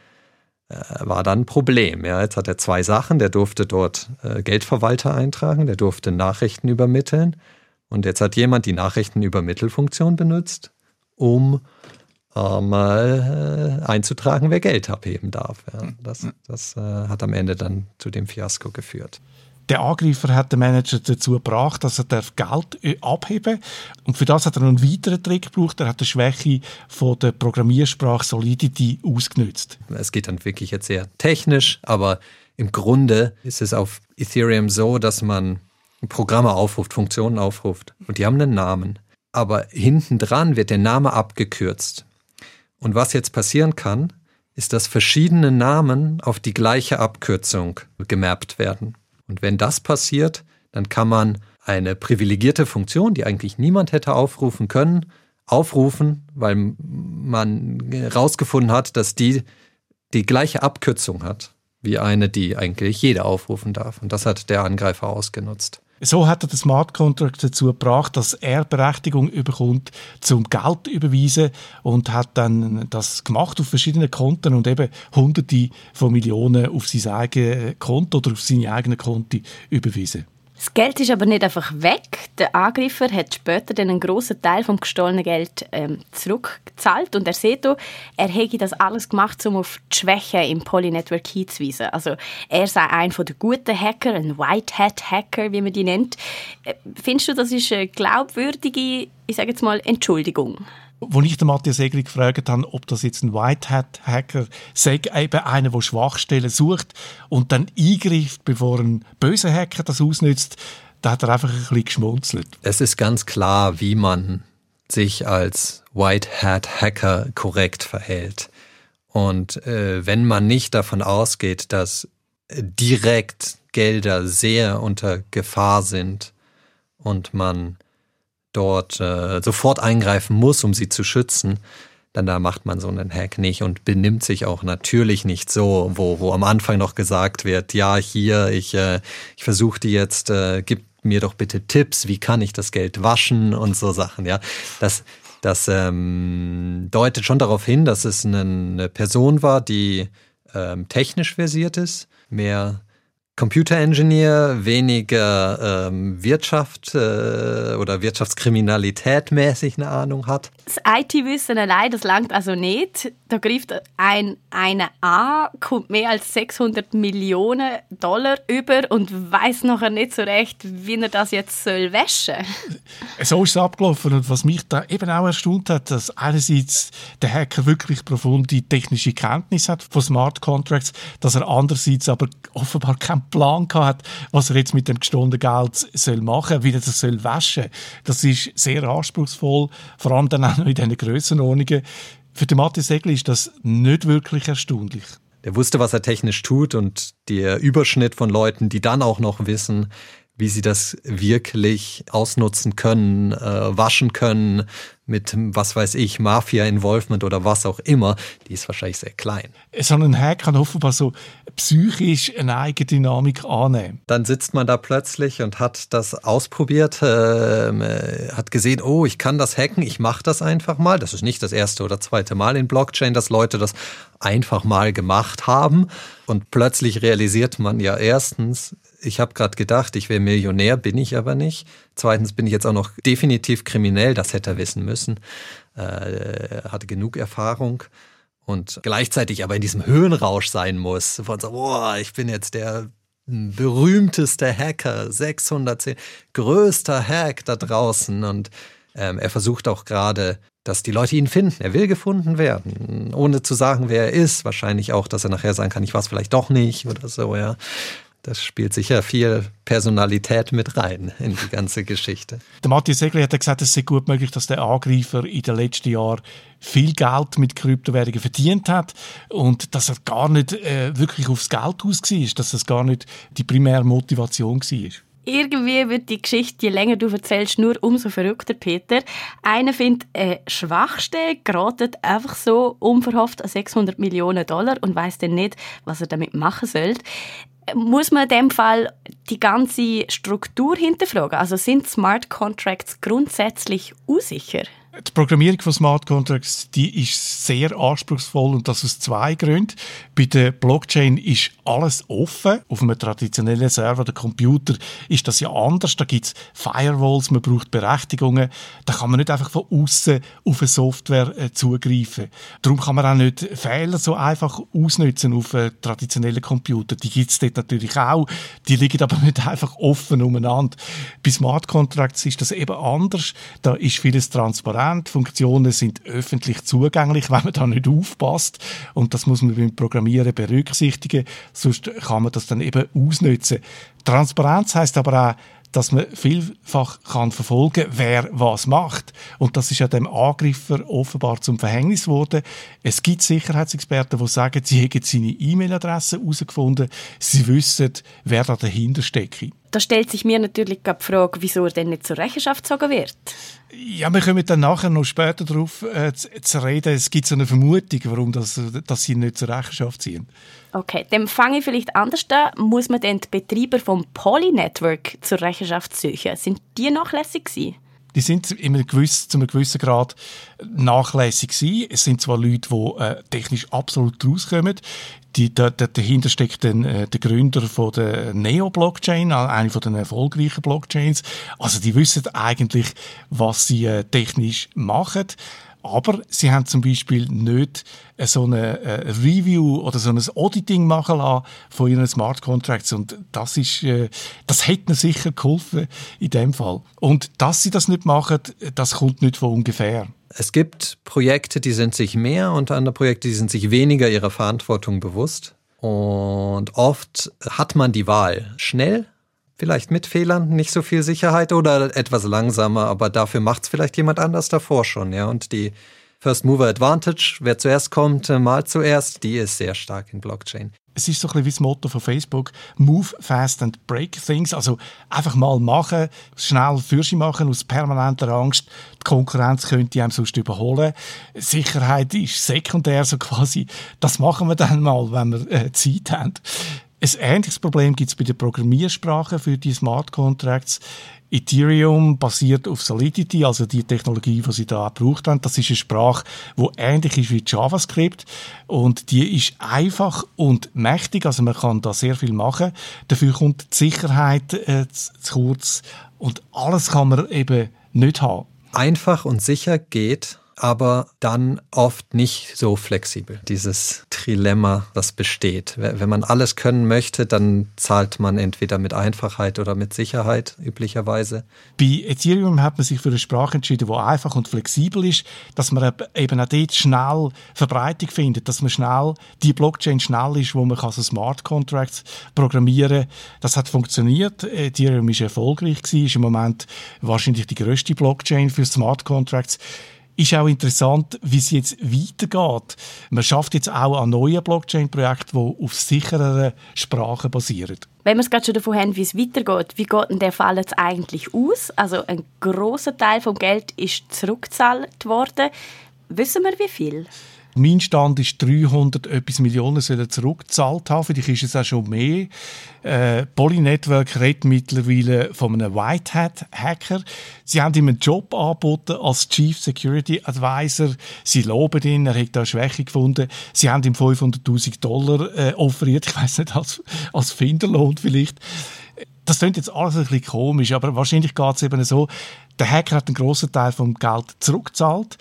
äh, war dann ein Problem. Ja, jetzt hat er zwei Sachen. Der durfte dort äh, Geldverwalter eintragen, der durfte Nachrichten übermitteln. Und jetzt hat jemand die Nachrichtenübermittelfunktion benutzt, um äh, mal einzutragen, wer Geld abheben darf. Das das äh, hat am Ende dann zu dem Fiasko geführt. Der Angreifer hat den Manager dazu gebracht, dass er Geld äh, abheben darf. Und für das hat er noch einen weiteren Trick gebraucht. Er hat die Schwäche von der Programmiersprache Solidity ausgenutzt. Es geht dann wirklich jetzt sehr technisch, aber im Grunde ist es auf Ethereum so, dass man Programme aufruft, Funktionen aufruft und die haben einen Namen. Aber hinten dran wird der Name abgekürzt. Und was jetzt passieren kann, ist, dass verschiedene Namen auf die gleiche Abkürzung gemappt werden. Und wenn das passiert, dann kann man eine privilegierte Funktion, die eigentlich niemand hätte aufrufen können, aufrufen, weil man herausgefunden hat, dass die die gleiche Abkürzung hat wie eine, die eigentlich jeder aufrufen darf. Und das hat der Angreifer ausgenutzt. So hat er den Smart Contract dazu gebracht, dass er Berechtigung überkommt zum Geld überweisen und hat dann das gemacht auf verschiedenen Konten und eben Hunderte von Millionen auf sein eigenes Konto oder auf seine eigenen Konti überwiesen. Das Geld ist aber nicht einfach weg. Der Angreifer hat später dann einen grossen Teil vom gestohlenen Geld ähm, zurückgezahlt und er sieht auch, er hätte das alles gemacht, um auf die Schwächen im Polynetwork hinzuweisen. Also er sei ein von den guten Hacker, ein White Hat Hacker, wie man die nennt. Äh, findest du, das ist eine glaubwürdige, ich sage jetzt mal, Entschuldigung? Wo ich den Matthias Egli gefragt habe, ob das jetzt ein White Hat Hacker sei, eben einer, der Schwachstellen sucht und dann eingreift, bevor ein böser Hacker das ausnützt, da hat er einfach ein bisschen geschmunzelt. Es ist ganz klar, wie man sich als White Hat Hacker korrekt verhält. Und äh, wenn man nicht davon ausgeht, dass direkt Gelder sehr unter Gefahr sind und man dort äh, sofort eingreifen muss, um sie zu schützen, dann da macht man so einen Hack nicht und benimmt sich auch natürlich nicht so, wo, wo am Anfang noch gesagt wird, ja, hier, ich, äh, ich versuche die jetzt, äh, gib mir doch bitte Tipps, wie kann ich das Geld waschen und so Sachen, ja. Das, das ähm, deutet schon darauf hin, dass es eine, eine Person war, die ähm, technisch versiert ist, mehr Computer Engineer, weniger ähm, Wirtschaft äh, oder Wirtschaftskriminalität mäßig eine Ahnung hat. Das IT-Wissen allein, das langt also nicht. Da greift ein eine an, kommt mehr als 600 Millionen Dollar über und weiß nachher nicht so recht, wie er das jetzt soll wäschen So ist es abgelaufen und was mich da eben auch erstaunt hat, dass einerseits der Hacker wirklich profunde technische Kenntnis hat von Smart Contracts, dass er andererseits aber offenbar keinen Plan hat, was er jetzt mit dem gestohlenen Geld soll machen, wie er das soll waschen. Das ist sehr anspruchsvoll, vor allem dann auch noch in diesen Grössenordnungen. Für den Matthias Segel ist das nicht wirklich erstaunlich. Der wusste, was er technisch tut und der Überschnitt von Leuten, die dann auch noch wissen, wie sie das wirklich ausnutzen können, äh, waschen können, mit, was weiß ich, Mafia-Involvement oder was auch immer, die ist wahrscheinlich sehr klein. So ein Hack kann offenbar so psychisch eine eigene Dynamik annehmen. Dann sitzt man da plötzlich und hat das ausprobiert, ähm, äh, hat gesehen, oh, ich kann das hacken, ich mache das einfach mal. Das ist nicht das erste oder zweite Mal in Blockchain, dass Leute das einfach mal gemacht haben. Und plötzlich realisiert man ja erstens, ich habe gerade gedacht, ich wäre Millionär, bin ich aber nicht. Zweitens bin ich jetzt auch noch definitiv kriminell, das hätte er wissen müssen. Äh, hatte genug Erfahrung und gleichzeitig aber in diesem Höhenrausch sein muss. Von so, boah, ich bin jetzt der berühmteste Hacker, 610, größter Hack da draußen. Und ähm, er versucht auch gerade, dass die Leute ihn finden. Er will gefunden werden, ohne zu sagen, wer er ist. Wahrscheinlich auch, dass er nachher sagen kann, ich war es vielleicht doch nicht oder so, ja. Das spielt sicher viel Personalität mit rein in die ganze Geschichte. Der Matthias Segler hat gesagt, es sei gut möglich, dass der Angreifer in den letzten Jahren viel Geld mit Kryptowährungen verdient hat und dass er gar nicht äh, wirklich aufs Geld aus war, dass das gar nicht die primäre Motivation war irgendwie wird die Geschichte, je länger du erzählst, nur umso verrückter, Peter. Einer findet eine Schwachstelle, geratet einfach so unverhofft an 600 Millionen Dollar und weiß dann nicht, was er damit machen soll muss man in dem Fall die ganze Struktur hinterfragen? Also sind Smart Contracts grundsätzlich unsicher? Die Programmierung von Smart Contracts die ist sehr anspruchsvoll und das aus zwei Gründen. Bei der Blockchain ist alles offen. Auf einem traditionellen Server oder Computer ist das ja anders. Da gibt es Firewalls, man braucht Berechtigungen. Da kann man nicht einfach von außen auf eine Software äh, zugreifen. Darum kann man auch nicht Fehler so einfach ausnutzen auf äh, traditionellen Computer. Die gibt es dort natürlich auch. Die liegen aber nicht einfach offen umeinander. Bei Smart Contracts ist das eben anders. Da ist vieles transparent transparent, Funktionen sind öffentlich zugänglich, wenn man da nicht aufpasst. Und das muss man beim Programmieren berücksichtigen, sonst kann man das dann eben ausnutzen. Transparenz heißt aber auch, dass man vielfach kann verfolgen wer was macht. Und das ist ja dem Angreifer offenbar zum Verhängnis geworden. Es gibt Sicherheitsexperten, die sagen, sie hätten seine E-Mail-Adresse herausgefunden. Sie wissen, wer da dahinter steckt. Da stellt sich mir natürlich die Frage, wieso er denn nicht zur Rechenschaft gezogen wird. Ja, wir kommen dann nachher noch später darauf äh, zu, zu, reden. Es gibt so eine Vermutung, warum das, dass sie nicht zur Rechenschaft ziehen. Okay, dann fange ich vielleicht anders an. Muss man denn die Betreiber vom Poly Network zur Rechenschaft ziehen? Sind die nachlässig gewesen? die sind in einem gewissen, zu einem gewissen Grad nachlässig gewesen. Es sind zwar Leute, die äh, technisch absolut rauskommen. Die, da, da, dahinter steckt dann, äh, der Gründer von der Neo-Blockchain, eine von den erfolgreichen Blockchains. Also die wissen eigentlich, was sie äh, technisch machen. Aber sie haben zum Beispiel nicht so eine äh, Review oder so ein Auditing machen lassen von ihren Smart Contracts. Und das ist, äh, das hätte ihnen sicher geholfen in dem Fall. Und dass sie das nicht machen, das kommt nicht von ungefähr. Es gibt Projekte, die sind sich mehr und andere Projekte, die sind sich weniger ihrer Verantwortung bewusst. Und oft hat man die Wahl, schnell vielleicht mit Fehlern, nicht so viel Sicherheit oder etwas langsamer, aber dafür macht es vielleicht jemand anders davor schon, ja. Und die First Mover Advantage, wer zuerst kommt, äh, mal zuerst, die ist sehr stark in Blockchain. Es ist so ein bisschen wie das Motto von Facebook, move fast and break things. Also einfach mal machen, schnell Fürsche machen aus permanenter Angst. Die Konkurrenz könnte einem sonst überholen. Sicherheit ist sekundär so quasi. Das machen wir dann mal, wenn wir äh, Zeit haben. Ein ähnliches Problem gibt es bei den Programmiersprachen für die Smart Contracts. Ethereum basiert auf Solidity, also die Technologie, die sie da gebraucht haben. Das ist eine Sprache, die ähnlich ist wie JavaScript und die ist einfach und mächtig, also man kann da sehr viel machen. Dafür kommt die Sicherheit äh, zu kurz und alles kann man eben nicht haben. Einfach und sicher geht aber dann oft nicht so flexibel. Dieses Trilemma, das besteht. Wenn man alles können möchte, dann zahlt man entweder mit Einfachheit oder mit Sicherheit üblicherweise. Bei Ethereum hat man sich für eine Sprache entschieden, die einfach und flexibel ist, dass man eben auch dort schnell Verbreitung findet, dass man schnell die Blockchain schnell ist, wo man kann so Smart Contracts programmieren. kann. Das hat funktioniert. Ethereum ist erfolgreich gewesen, ist im Moment wahrscheinlich die größte Blockchain für Smart Contracts ist auch interessant, wie es jetzt weitergeht. Man schafft jetzt auch an neuen Blockchain-Projekten, die auf sichereren Sprachen basieren. Wenn wir es gerade schon davon haben, wie es weitergeht, wie geht denn der Fall jetzt eigentlich aus? Also ein großer Teil vom Geld ist zurückgezahlt worden. Wissen wir, wie viel? Mein Stand ist 300 etwas Millionen sollen zurückgezahlt haben. Vielleicht ist es auch schon mehr. Äh, Polynetwork redet mittlerweile von einem White Hat Hacker. Sie haben ihm einen Job angeboten als Chief Security Advisor. Sie loben ihn, er hat da Schwäche gefunden. Sie haben ihm 500.000 Dollar äh, offeriert. Ich weiß nicht, als, als Finderlohn vielleicht. Das klingt jetzt alles ein bisschen komisch, aber wahrscheinlich geht es eben so. Der Hacker hat einen grossen Teil vom Geld zurückgezahlt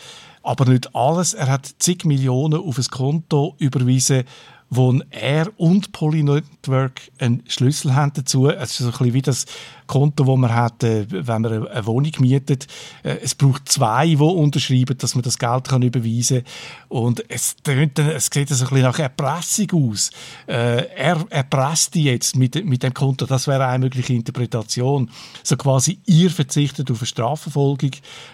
aber nicht alles. Er hat zig Millionen auf ein Konto überwiesen, wo er und Polynetwork einen Schlüssel haben dazu. Es ist so ein bisschen wie das Konto, das man hat, äh, wenn man eine Wohnung mietet. Äh, es braucht zwei, die unterschreiben, dass man das Geld kann überweisen kann. Und es, tönt, es sieht so ein bisschen nach Erpressung aus. Äh, er erpresst die jetzt mit, mit dem Konto. Das wäre eine mögliche Interpretation. So quasi, ihr verzichtet auf eine Strafverfolgung,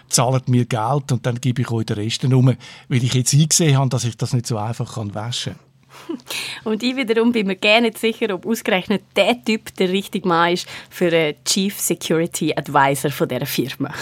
zahlt mir Geld und dann gebe ich euch den Rest um, weil ich jetzt eingesehen habe, dass ich das nicht so einfach waschen kann. Und ich wiederum bin mir gerne nicht sicher, ob ausgerechnet der Typ der richtige Mann ist für einen Chief Security Advisor von dieser Firma.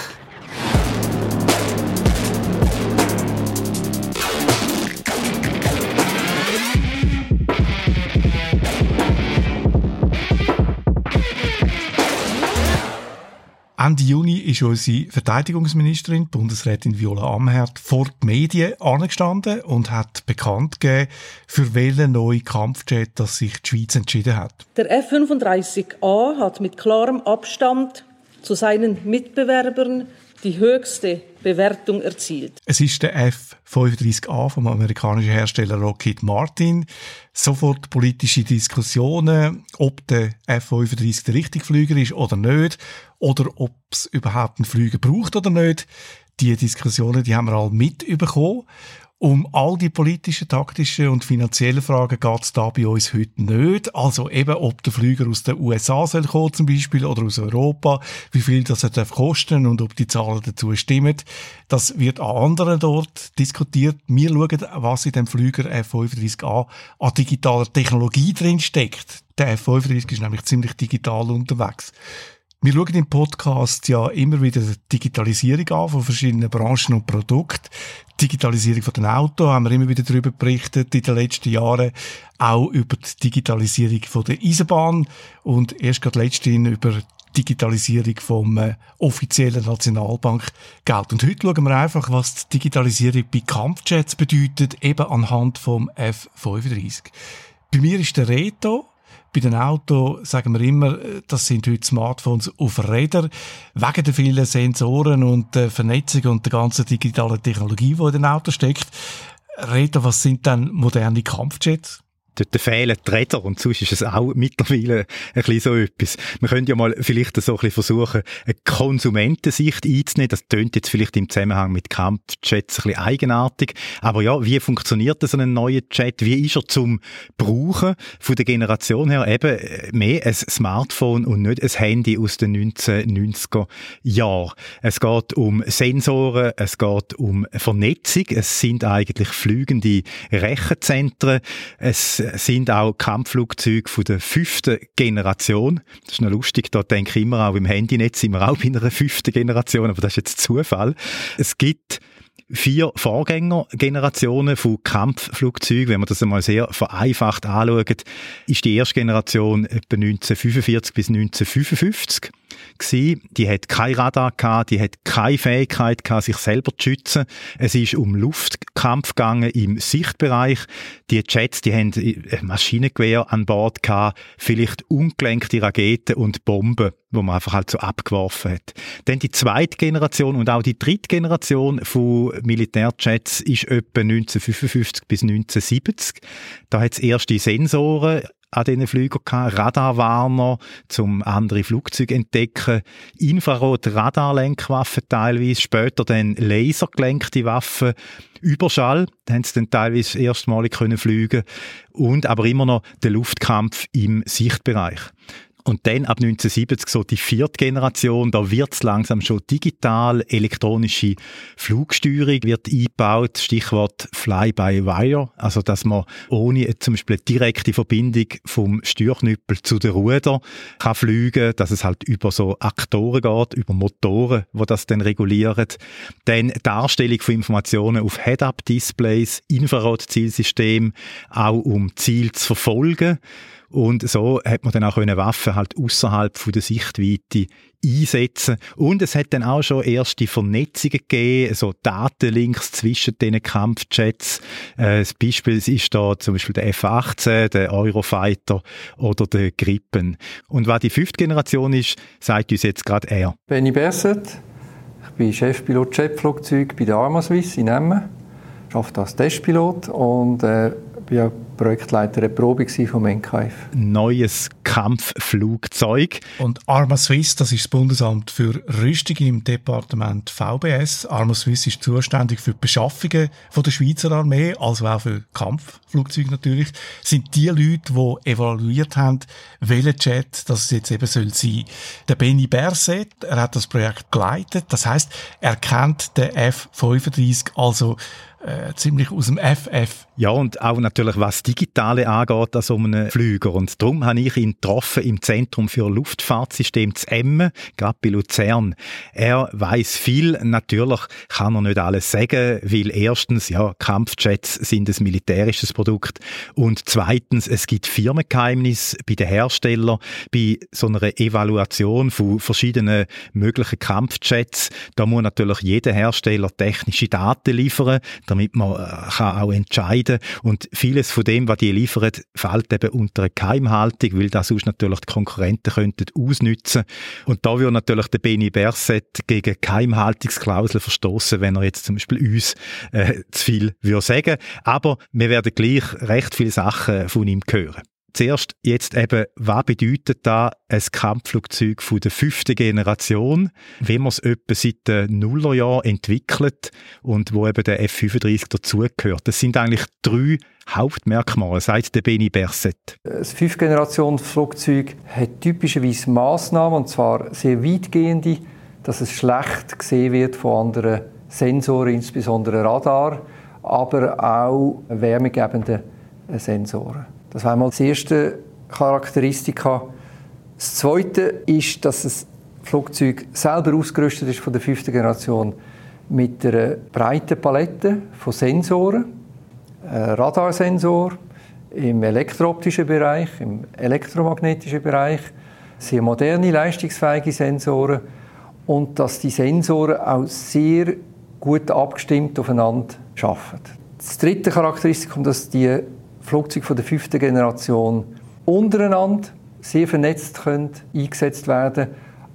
Ende Juni ist unsere Verteidigungsministerin, Bundesrätin Viola Amherd, vor die Medien angestanden und hat bekannt gegeben, für welchen neuen Kampfjet das sich die Schweiz entschieden hat. Der F-35A hat mit klarem Abstand zu seinen Mitbewerbern die höchste Bewertung erzielt. Es ist der F-35A vom amerikanischen Hersteller Lockheed Martin. Sofort politische Diskussionen, ob der F-35 der richtige Flüger ist oder nicht, oder ob es überhaupt einen Flüger braucht oder nicht. Die Diskussionen, die haben wir alle mitbekommen. Um all die politischen, taktischen und finanziellen Fragen geht es da bei uns heute nicht. Also eben, ob der Flüger aus den USA soll kommen zum Beispiel oder aus Europa, wie viel das er kosten und ob die Zahlen dazu stimmen. Das wird an anderen dort diskutiert. Wir schauen, was in dem Flüger F-35A an digitaler Technologie drin steckt. Der F-35 ist nämlich ziemlich digital unterwegs. Wir schauen im Podcast ja immer wieder die Digitalisierung an von verschiedenen Branchen und Produkten. Digitalisierung von den Autos haben wir immer wieder darüber berichtet in den letzten Jahren. Auch über die Digitalisierung von der Eisenbahn und erst gerade letztens über die Digitalisierung vom äh, offiziellen Nationalbankgeld. Und heute schauen wir einfach, was die Digitalisierung bei Kampfjets bedeutet, eben anhand vom F-35. Bei mir ist der Reto, bei den Autos sagen wir immer, das sind heute Smartphones auf Rädern. Wegen der vielen Sensoren und der Vernetzung und der ganzen digitalen Technologie, die in den Autos steckt. Reda, was sind dann moderne Kampfjets? Dort fehlen die Räder und sonst ist es auch mittlerweile ein bisschen so etwas. Man könnte ja mal vielleicht so ein bisschen versuchen, eine Konsumentensicht einzunehmen. Das tönt jetzt vielleicht im Zusammenhang mit Kampfchats ein bisschen eigenartig. Aber ja, wie funktioniert so ein neuer Chat? Wie ist er zum Brauchen von der Generation her? Eben mehr ein Smartphone und nicht ein Handy aus den 1990er Jahren. Es geht um Sensoren, es geht um Vernetzung, es sind eigentlich flügende Rechenzentren, es sind auch Kampfflugzeuge von der fünften Generation. Das ist noch lustig, da denke ich immer auch im Handynetz sind wir auch bei einer fünften Generation, aber das ist jetzt Zufall. Es gibt vier Vorgängergenerationen von Kampfflugzeugen. Wenn man das einmal sehr vereinfacht anschaut, ist die erste Generation etwa 1945 bis 1955 gewesen. Die hat kein Radar gehabt, die hat keine Fähigkeit gehabt, sich selber zu schützen. Es ist um Luftkampf gegangen im Sichtbereich. Die Jets, die haben ein Maschinengewehr an Bord gehabt, vielleicht ungelenkte Raketen und Bomben, wo man einfach halt so abgeworfen hat. Dann die zweite Generation und auch die dritte Generation von Militärjets ist etwa 1955 bis 1970. Da hat es erste Sensoren an diesen Flügern gehabt, Radarwarner, zum andere Flugzeuge entdecken, Infrarot-Radarlenkwaffen teilweise, später dann lasergelenkte Waffen, Überschall, da haben sie dann teilweise erstmalig können fliegen. Und aber immer noch der Luftkampf im Sichtbereich. Und dann ab 1970 so die vierte Generation, da wird's langsam schon digital, elektronische Flugsteuerung wird eingebaut, Stichwort Fly-by-Wire, also dass man ohne zum Beispiel direkte Verbindung vom Steuerknüppel zu den Ruder kann fliegen, dass es halt über so Aktoren geht, über Motoren, wo das dann regulieren. Dann Darstellung von Informationen auf Head-Up-Displays, Infrarot-Zielsystem, auch um Ziel zu verfolgen. Und so hat man dann auch eine Waffe halt außerhalb von der Sichtweite einsetzen. Und es hat dann auch schon erste Vernetzungen gegeben, so Datenlinks zwischen diesen Kampfjets. Äh, das Beispiel ist da zum Beispiel der F-18, der Eurofighter oder der Gripen. Und was die fünfte Generation ist, sagt uns jetzt gerade er. Benny Berset, ich bin Chefpilot Jetflugzeug bei der Arma Swiss in Emmen. Ich arbeite als Testpilot und äh, bin ja Projektleiter der Probe vom NKF. Neues Kampfflugzeug. Und Arma Swiss, das ist das Bundesamt für Rüstung im Departement VBS. Arma Swiss ist zuständig für die Beschaffungen von der Schweizer Armee, also auch für Kampfflugzeuge natürlich. Sind die Leute, die evaluiert haben, welcher Jet das jetzt eben soll sein. Der Benny Berset, er hat das Projekt geleitet. Das heißt, er kennt den F-35, also äh, ziemlich aus dem FF. Ja, und auch natürlich, was Digitale angeht, an so einem Flüger. Und darum habe ich ihn getroffen im Zentrum für Luftfahrtsystem zu Emmen, gerade bei Luzern. Er weiß viel. Natürlich kann er nicht alles sagen, weil erstens, ja, Kampfjets sind ein militärisches Produkt und zweitens, es gibt Firmengeheimnisse bei den Herstellern, bei so einer Evaluation von verschiedenen möglichen Kampfjets. Da muss natürlich jeder Hersteller technische Daten liefern, damit man äh, kann auch entscheiden und vieles von dem, was die liefern, fällt eben unter eine Geheimhaltung, weil das sonst natürlich die Konkurrenten könnten ausnützen. Und da würde natürlich der Benny Berset gegen Geheimhaltungsklausel verstoßen, wenn er jetzt zum Beispiel uns äh, zu viel würde sagen. Aber wir werden gleich recht viele Sachen von ihm hören. Zuerst jetzt eben, was bedeutet da ein Kampfflugzeug von der fünften Generation, wie man es etwa seit den Nullerjahren entwickelt und wo eben der F-35 dazugehört. Das sind eigentlich drei Hauptmerkmale, sagt der Benny Berset. Das Fünf-Generations-Flugzeug hat typischerweise Massnahmen, und zwar sehr weitgehende, dass es schlecht gesehen wird von anderen Sensoren, insbesondere Radar, aber auch wärmegebende Sensoren. Das war einmal die erste Charakteristika. Das zweite ist, dass das Flugzeug selber ausgerüstet ist von der fünften Generation mit einer breiten Palette von Sensoren, ein Radarsensor im elektrooptischen Bereich, im elektromagnetischen Bereich, sehr moderne, leistungsfähige Sensoren und dass die Sensoren auch sehr gut abgestimmt aufeinander arbeiten. Das dritte Charakteristikum, dass die Flugzeuge von der fünften Generation untereinander sehr vernetzt können eingesetzt werden,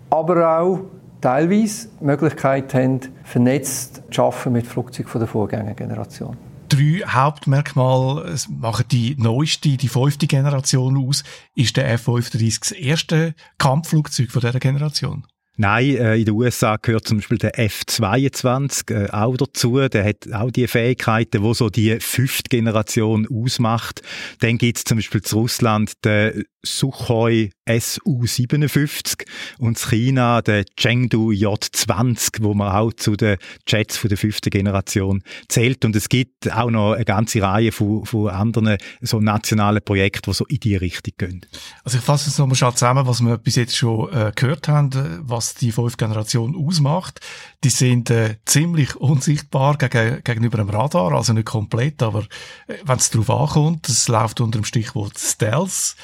aber auch teilweise die Möglichkeit haben, vernetzt zu arbeiten mit Flugzeugen von der Vorgängergeneration. Drei Hauptmerkmale machen die neueste, die fünfte Generation aus. Ist der F-35 das erste Kampfflugzeug dieser Generation? Nein, äh, in den USA gehört zum Beispiel der F-22 äh, auch dazu. Der hat auch die Fähigkeiten, wo so die fünfte Generation ausmacht. Dann gibt's zum Beispiel zu Russland den Sukhoi Su-57 und in China der Chengdu J-20, wo man auch zu den Jets von der fünften Generation zählt. Und es gibt auch noch eine ganze Reihe von, von anderen so nationalen Projekten, die so in die Richtung gehen. Also ich fasse es nochmal zusammen, was wir bis jetzt schon äh, gehört haben, äh, was die fünfte Generation ausmacht. Die sind äh, ziemlich unsichtbar gegen, gegenüber dem Radar, also nicht komplett, aber äh, wenn es darauf ankommt, es läuft unter dem Stichwort Stealth,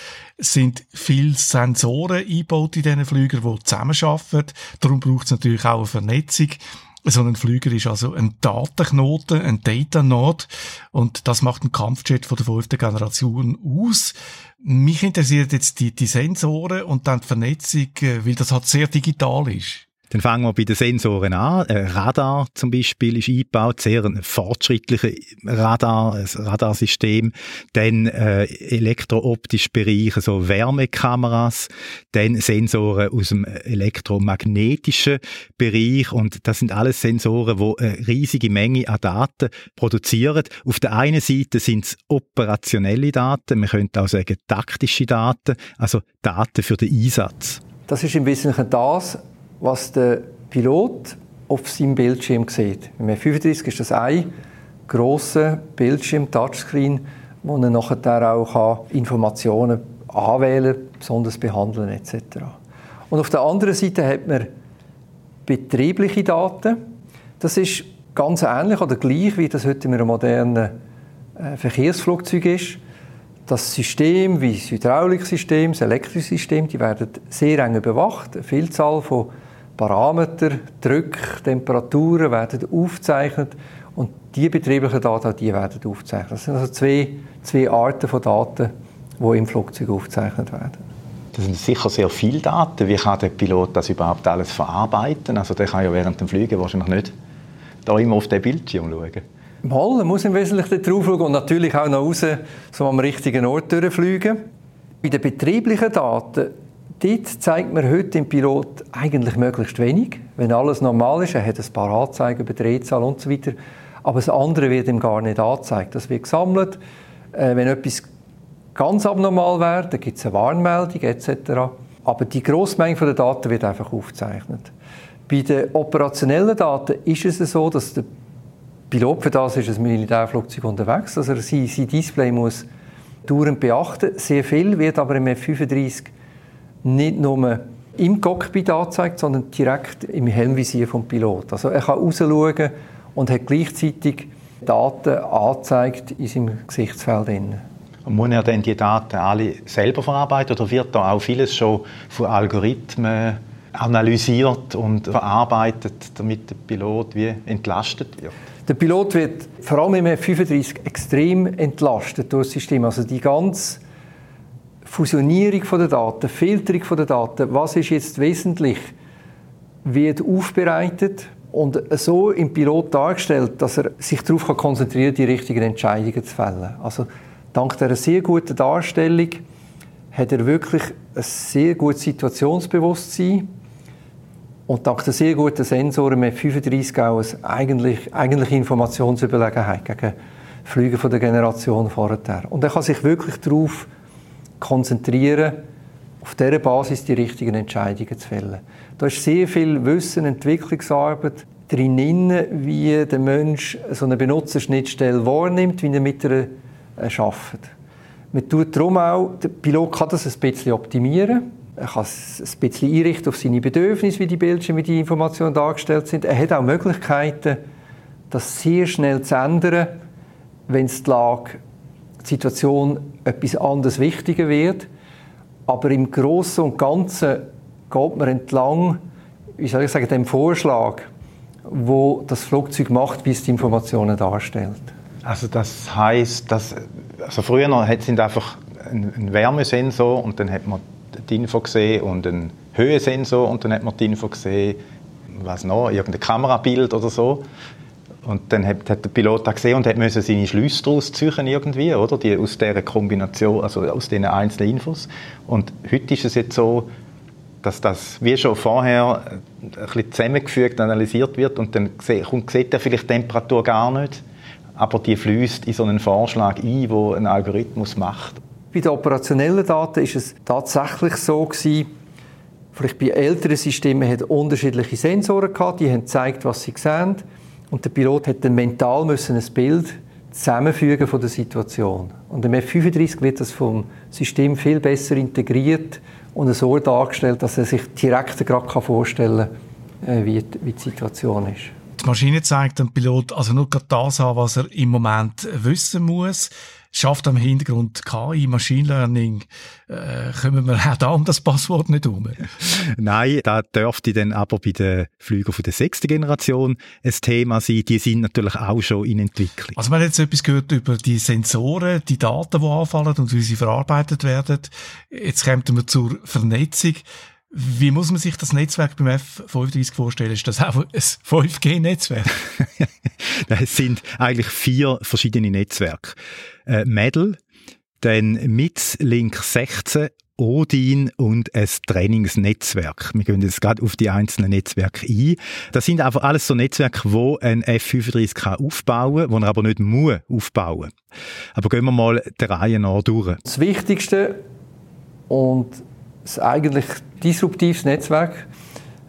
sind viele Sensoren eingebaut in diesen Flügern, die zusammenarbeiten. Darum braucht es natürlich auch eine Vernetzung. So ein Flüger ist also ein Datenknoten, ein Data Node. Und das macht ein Kampfjet von der fünften Generation aus. Mich interessiert jetzt die, die Sensoren und dann die Vernetzung, äh, weil das halt sehr digital ist. Dann fangen wir bei den Sensoren an. Ein Radar zum Beispiel ist eingebaut, sehr ein fortschrittliches Radar, ein Radarsystem. Dann äh, elektrooptische Bereiche, so Wärmekameras. Dann Sensoren aus dem elektromagnetischen Bereich. Und das sind alles Sensoren, die eine riesige Menge an Daten produzieren. Auf der einen Seite sind es operationelle Daten, man könnte auch sagen taktische Daten, also Daten für den Einsatz. Das ist im Wesentlichen das, was der Pilot auf seinem Bildschirm sieht. Im F-35 ist das ein grosser Bildschirm, Touchscreen, wo er nachher auch Informationen anwählen, besonders behandeln etc. Und auf der anderen Seite hat man betriebliche Daten. Das ist ganz ähnlich oder gleich, wie das heute in einem modernen äh, Verkehrsflugzeug ist. Das System, wie das Hydrauliksystem, das elektrische System, die werden sehr eng überwacht. Eine Vielzahl von Parameter, Druck, Temperaturen werden aufgezeichnet und die betrieblichen Daten, die werden aufgezeichnet. Das sind also zwei, zwei Arten von Daten, die im Flugzeug aufgezeichnet werden. Das sind sicher sehr viele Daten. Wie kann der Pilot das überhaupt alles verarbeiten? Also der kann ja während dem Fliegen wahrscheinlich nicht da immer auf den Bildschirm schauen. Mal, er muss im Wesentlichen drauf schauen und natürlich auch noch raus, so am richtigen Ort durchfliegen. Bei den betrieblichen Daten Dort zeigt man heute im Pilot eigentlich möglichst wenig. Wenn alles normal ist, er hat ein paar Anzeigen über Drehzahl und so weiter. Aber das andere wird ihm gar nicht angezeigt. Das wird gesammelt. Äh, wenn etwas ganz abnormal wäre, dann gibt es eine Warnmeldung etc. Aber die Grossmenge der Daten wird einfach aufgezeichnet. Bei den operationellen Daten ist es so, dass der Pilot für das ist ein Militärflugzeug unterwegs, dass er sein Display muss dauernd beachten. Sehr viel wird aber im F-35 nicht nur im Cockpit anzeigt, sondern direkt im Helmvisier vom Pilot. Also er kann rausschauen und hat gleichzeitig Daten angezeigt in seinem Gesichtsfeld. Und muss er denn die Daten alle selber verarbeiten oder wird da auch vieles schon von Algorithmen analysiert und verarbeitet, damit der Pilot wie entlastet wird? Der Pilot wird vor allem im F-35 extrem entlastet durch das System. Also die ganze Fusionierung der Daten, Filterung der Daten, was ist jetzt wesentlich, wird aufbereitet und so im Pilot dargestellt, dass er sich darauf konzentrieren kann, die richtigen Entscheidungen zu fällen. Also dank dieser sehr guten Darstellung hat er wirklich ein sehr gutes Situationsbewusstsein und dank der sehr guten Sensoren mit 35 auch eine eigentlich, eigentlich Informationsüberlegenheit gegen Flüge von der Generation vorher. Und er kann sich wirklich darauf konzentrieren, auf dieser Basis die richtigen Entscheidungen zu fällen. Da ist sehr viel Wissen, Entwicklungsarbeit drin, wie der Mensch so eine Benutzerschnittstelle wahrnimmt, wie er mit ihr arbeitet. Man tut darum auch, der Pilot kann das ein bisschen optimieren. Er kann es ein bisschen einrichten auf seine Bedürfnisse, wie die Bildschirme, wie die Informationen dargestellt sind. Er hat auch Möglichkeiten, das sehr schnell zu ändern, wenn es die Lage, die Situation etwas anderes wichtiger wird. Aber im Großen und Ganzen geht man entlang, wie soll ich sagen, dem Vorschlag, wo das Flugzeug macht, wie es die Informationen darstellt. Also das heißt, dass also früher sind einfach ein, Wärmesensor und dann hat man die Info gesehen und ein Höhesensor und dann hat man die Info gesehen, was noch, irgendein Kamerabild oder so. Und dann hat, hat der Pilot das gesehen und hat müssen seine Schlüsse daraus ziehen irgendwie, oder? Die, aus dieser Kombination, also aus diesen einzelnen Infos. Und heute ist es jetzt so, dass das wie schon vorher ein bisschen zusammengefügt, analysiert wird und dann sieht, sieht er vielleicht die Temperatur gar nicht aber die fließt in so einen Vorschlag ein, wo ein Algorithmus macht. Bei den operationellen Daten ist es tatsächlich so gewesen, vielleicht bei älteren Systemen hat unterschiedliche Sensoren gehabt, die haben gezeigt, was sie sehen, und der Pilot hat dann mental müssen ein Bild zusammenfügen von der Situation. Und im F-35 wird das vom System viel besser integriert und so dargestellt, dass er sich direkt gerade vorstellen kann, äh, wie die Situation ist. Die Maschine zeigt dem Pilot also nur das an, was er im Moment wissen muss. Schafft am Hintergrund KI, Machine Learning, äh, kommen wir auch da um das Passwort nicht um? Nein, da dürfte dann aber bei den Flügern von der sechsten Generation ein Thema sein. Die sind natürlich auch schon in Entwicklung. Also wir haben jetzt etwas gehört über die Sensoren, die Daten, die anfallen und wie sie verarbeitet werden. Jetzt kommen wir zur Vernetzung. Wie muss man sich das Netzwerk beim F35 vorstellen? Ist das auch ein 5G-Netzwerk? es sind eigentlich vier verschiedene Netzwerke. Äh, MEDL, dann MITS Link 16, Odin und ein Trainingsnetzwerk. Wir gehen jetzt gerade auf die einzelnen Netzwerke ein. Das sind einfach alles so Netzwerke, wo ein F35 kann aufbauen kann, wo er aber nicht muss aufbauen. Aber gehen wir mal der Reihe nach durch. Das Wichtigste und das eigentlich disruptives Netzwerk,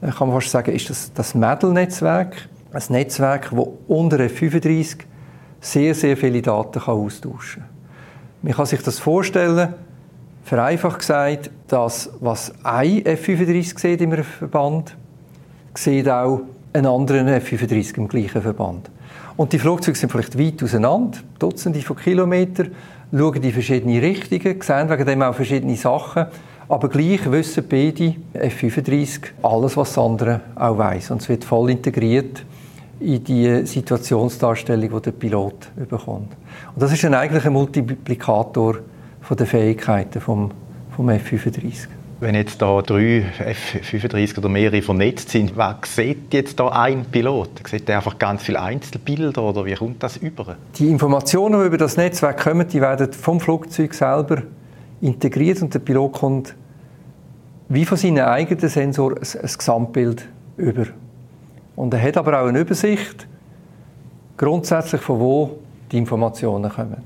äh, kann man fast sagen, ist das, das Medal-Netzwerk. Ein Netzwerk, das unter F35 sehr, sehr viele Daten kann austauschen kann. Man kann sich das vorstellen, vereinfacht gesagt, dass was ein F35 sieht in einem Verband, sieht auch einen anderen F35 im gleichen Verband. Und die Flugzeuge sind vielleicht weit auseinander, Dutzende von Kilometern, schauen in verschiedene Richtungen, sehen wegen dem auch verschiedene Sachen aber gleich wissen beide F-35 alles, was das andere auch weiß. Und es wird voll integriert in die Situationsdarstellung, die der Pilot bekommt. Und das ist ein eigentlicher Multiplikator von der Fähigkeiten vom, vom F-35. Wenn jetzt da drei F-35 oder mehrere vernetzt sind, was sieht jetzt da ein Pilot? Sieht er einfach ganz viele Einzelbilder oder wie kommt das über? Die Informationen, die über das Netzwerk kommen, die werden vom Flugzeug selber integriert und der Pilot kommt wie von seinen eigenen Sensor ein, ein Gesamtbild über. Und er hat aber auch eine Übersicht, grundsätzlich von wo die Informationen kommen.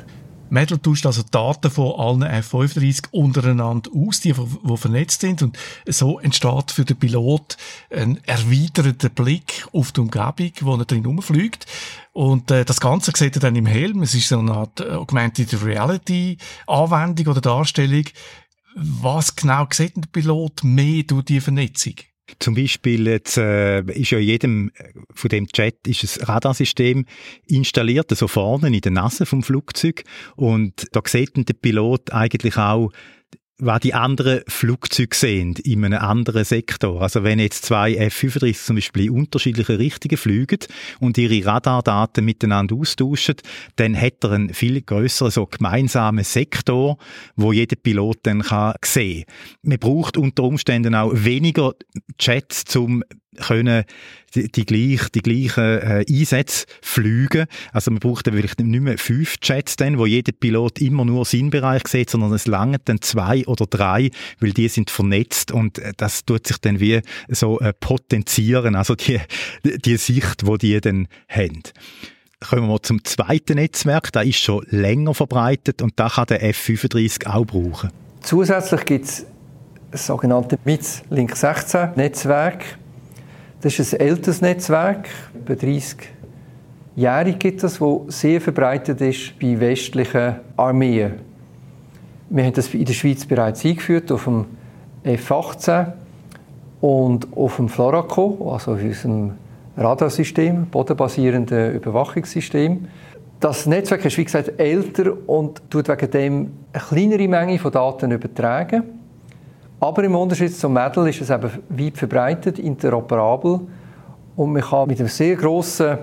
Medal tauscht also Daten von allen F-35 untereinander aus, die, die vernetzt sind. Und so entsteht für den Pilot ein erweiterter Blick auf die Umgebung, wo er drin rumfliegt. Und äh, das Ganze sieht er dann im Helm. Es ist so eine Art Augmented Reality Anwendung oder Darstellung, was genau sieht der Pilot mehr durch die Vernetzung? Zum Beispiel jetzt, äh, ist ja in jedem äh, von dem Chat ist ein Radarsystem installiert, so vorne in der Nase vom Flugzeug. Und da sieht der Pilot eigentlich auch was die anderen Flugzeuge sehen in einem anderen Sektor. Also wenn jetzt zwei F-35 zum Beispiel in unterschiedliche Richtungen fliegen und ihre Radardaten miteinander austauschen, dann hat er einen viel größeren so gemeinsamen Sektor, wo jeder Pilot dann kann sehen. Man braucht unter Umständen auch weniger Chats zum können die, die, gleich, die gleichen äh, Einsätze fliegen. Also man braucht dann vielleicht nicht mehr fünf Jets dann, wo jeder Pilot immer nur seinen Bereich sieht, sondern es langen dann zwei oder drei, weil die sind vernetzt und äh, das tut sich dann wie so äh, potenzieren, also die, die Sicht, wo die dann haben. Kommen wir zum zweiten Netzwerk, da ist schon länger verbreitet und da kann der F35 auch brauchen. Zusätzlich gibt es das sogenannte MITS Link 16 Netzwerk. Das ist ein älteres Netzwerk, über 30 Jahre gibt es, das sehr verbreitet ist bei westlichen Armeen. Wir haben das in der Schweiz bereits eingeführt auf dem F-18 und auf dem Floraco, also auf unserem Radarsystem, bodenbasierenden Überwachungssystem. Das Netzwerk ist, wie gesagt, älter und tut wegen dem eine kleinere Menge von Daten übertragen. Aber im Unterschied zum Medal ist es eben weit verbreitet, interoperabel und man kann mit einer sehr grossen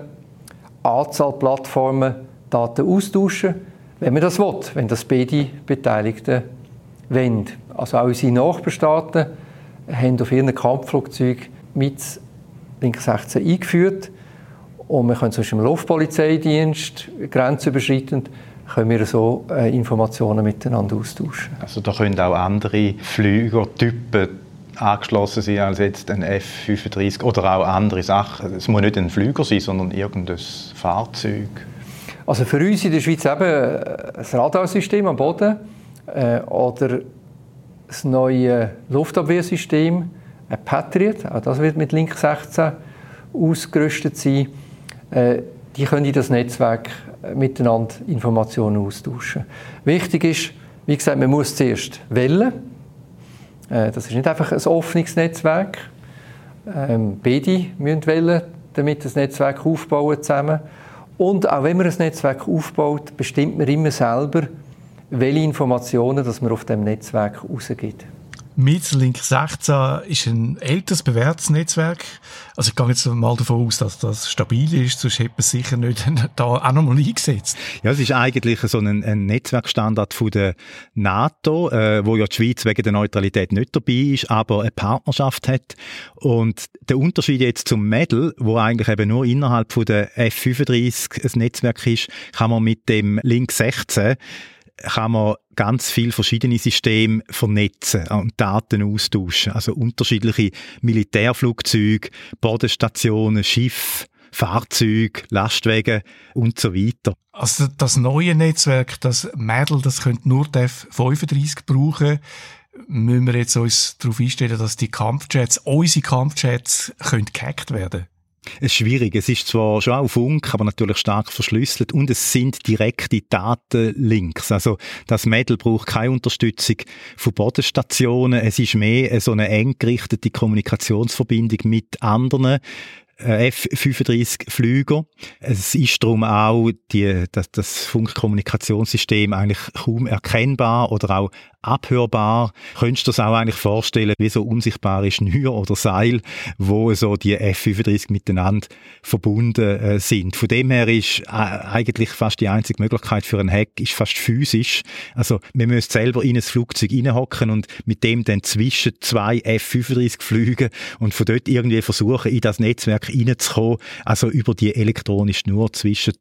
Anzahl Plattformen Daten austauschen, wenn man das will, wenn das beide Beteiligten wollen. Also auch unsere Nachbarstaaten haben auf ihren Kampfflugzeugen mit Link 16 eingeführt und wir können zum Beispiel im Luftpolizeidienst grenzüberschreitend können wir so äh, Informationen miteinander austauschen. Also da können auch andere Flügertypen angeschlossen sein als jetzt ein F-35 oder auch andere Sachen. Es muss nicht ein Flüger sein, sondern irgendein Fahrzeug. Also für uns in der Schweiz eben ein äh, Radarsystem am Boden äh, oder das neue Luftabwehrsystem, ein Patriot, auch das wird mit Link 16 ausgerüstet sein. Äh, die können in das Netzwerk äh, miteinander Informationen austauschen. Wichtig ist, wie gesagt, man muss zuerst wählen. Äh, das ist nicht einfach ein offenes Netzwerk. Ähm, beide müssen wählen, damit das Netzwerk aufbauen zusammen. Und auch wenn man ein Netzwerk aufbaut, bestimmt man immer selber, welche Informationen dass man auf dem Netzwerk rausgibt. Meetlink 16 ist ein älteres bewährtes Netzwerk. Also ich gehe jetzt mal davon aus, dass das stabil ist, sonst hätte man es sicher nicht da auch nochmal eingesetzt. Ja, es ist eigentlich so ein, ein Netzwerkstandard von der NATO, äh, wo ja die Schweiz wegen der Neutralität nicht dabei ist, aber eine Partnerschaft hat. Und der Unterschied jetzt zum Medal, wo eigentlich eben nur innerhalb von der F35 ein Netzwerk ist, kann man mit dem Link 16 kann man ganz viele verschiedene Systeme vernetzen und Daten austauschen. Also unterschiedliche Militärflugzeuge, Bodenstationen, Schiffe, Fahrzeuge, Lastwagen und so weiter. Also das neue Netzwerk, das Mädel, das könnte nur der F-35 brauchen. Müssen wir jetzt uns darauf einstellen, dass die Kampfjets, unsere Kampfjets, können gehackt werden es ist schwierig. Es ist zwar schon auf Funk, aber natürlich stark verschlüsselt und es sind direkte Datenlinks. Also das Mädel braucht keine Unterstützung von Bodenstationen. Es ist mehr so eine eng gerichtete Kommunikationsverbindung mit anderen äh, F-35 Flüger. Es ist darum auch die, das, das Funkkommunikationssystem eigentlich kaum erkennbar oder auch abhörbar. Könntest du das auch eigentlich vorstellen, wie so unsichtbare Schnür oder Seil, wo so die F-35 miteinander verbunden äh, sind. Von dem her ist äh, eigentlich fast die einzige Möglichkeit für einen Hack ist fast physisch. Also wir müssen selber in ein Flugzeug reinhocken und mit dem dann zwischen zwei F-35 fliegen und von dort irgendwie versuchen, in das Netzwerk reinzukommen. Also über die elektronische Schnur zwischen,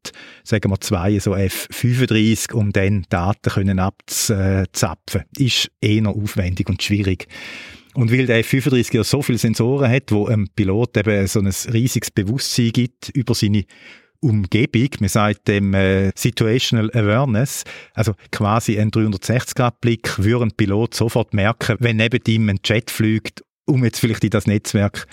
sagen wir, zwei so F-35, um dann Daten können abzuzapfen ist eher aufwendig und schwierig. Und weil der F-35 ja so viele Sensoren hat, wo einem Pilot eben so ein riesiges Bewusstsein gibt über seine Umgebung, man sagt dem äh, Situational Awareness, also quasi ein 360-Grad-Blick, würde ein Pilot sofort merken, wenn neben ihm ein Jet fliegt, um jetzt vielleicht in das Netzwerk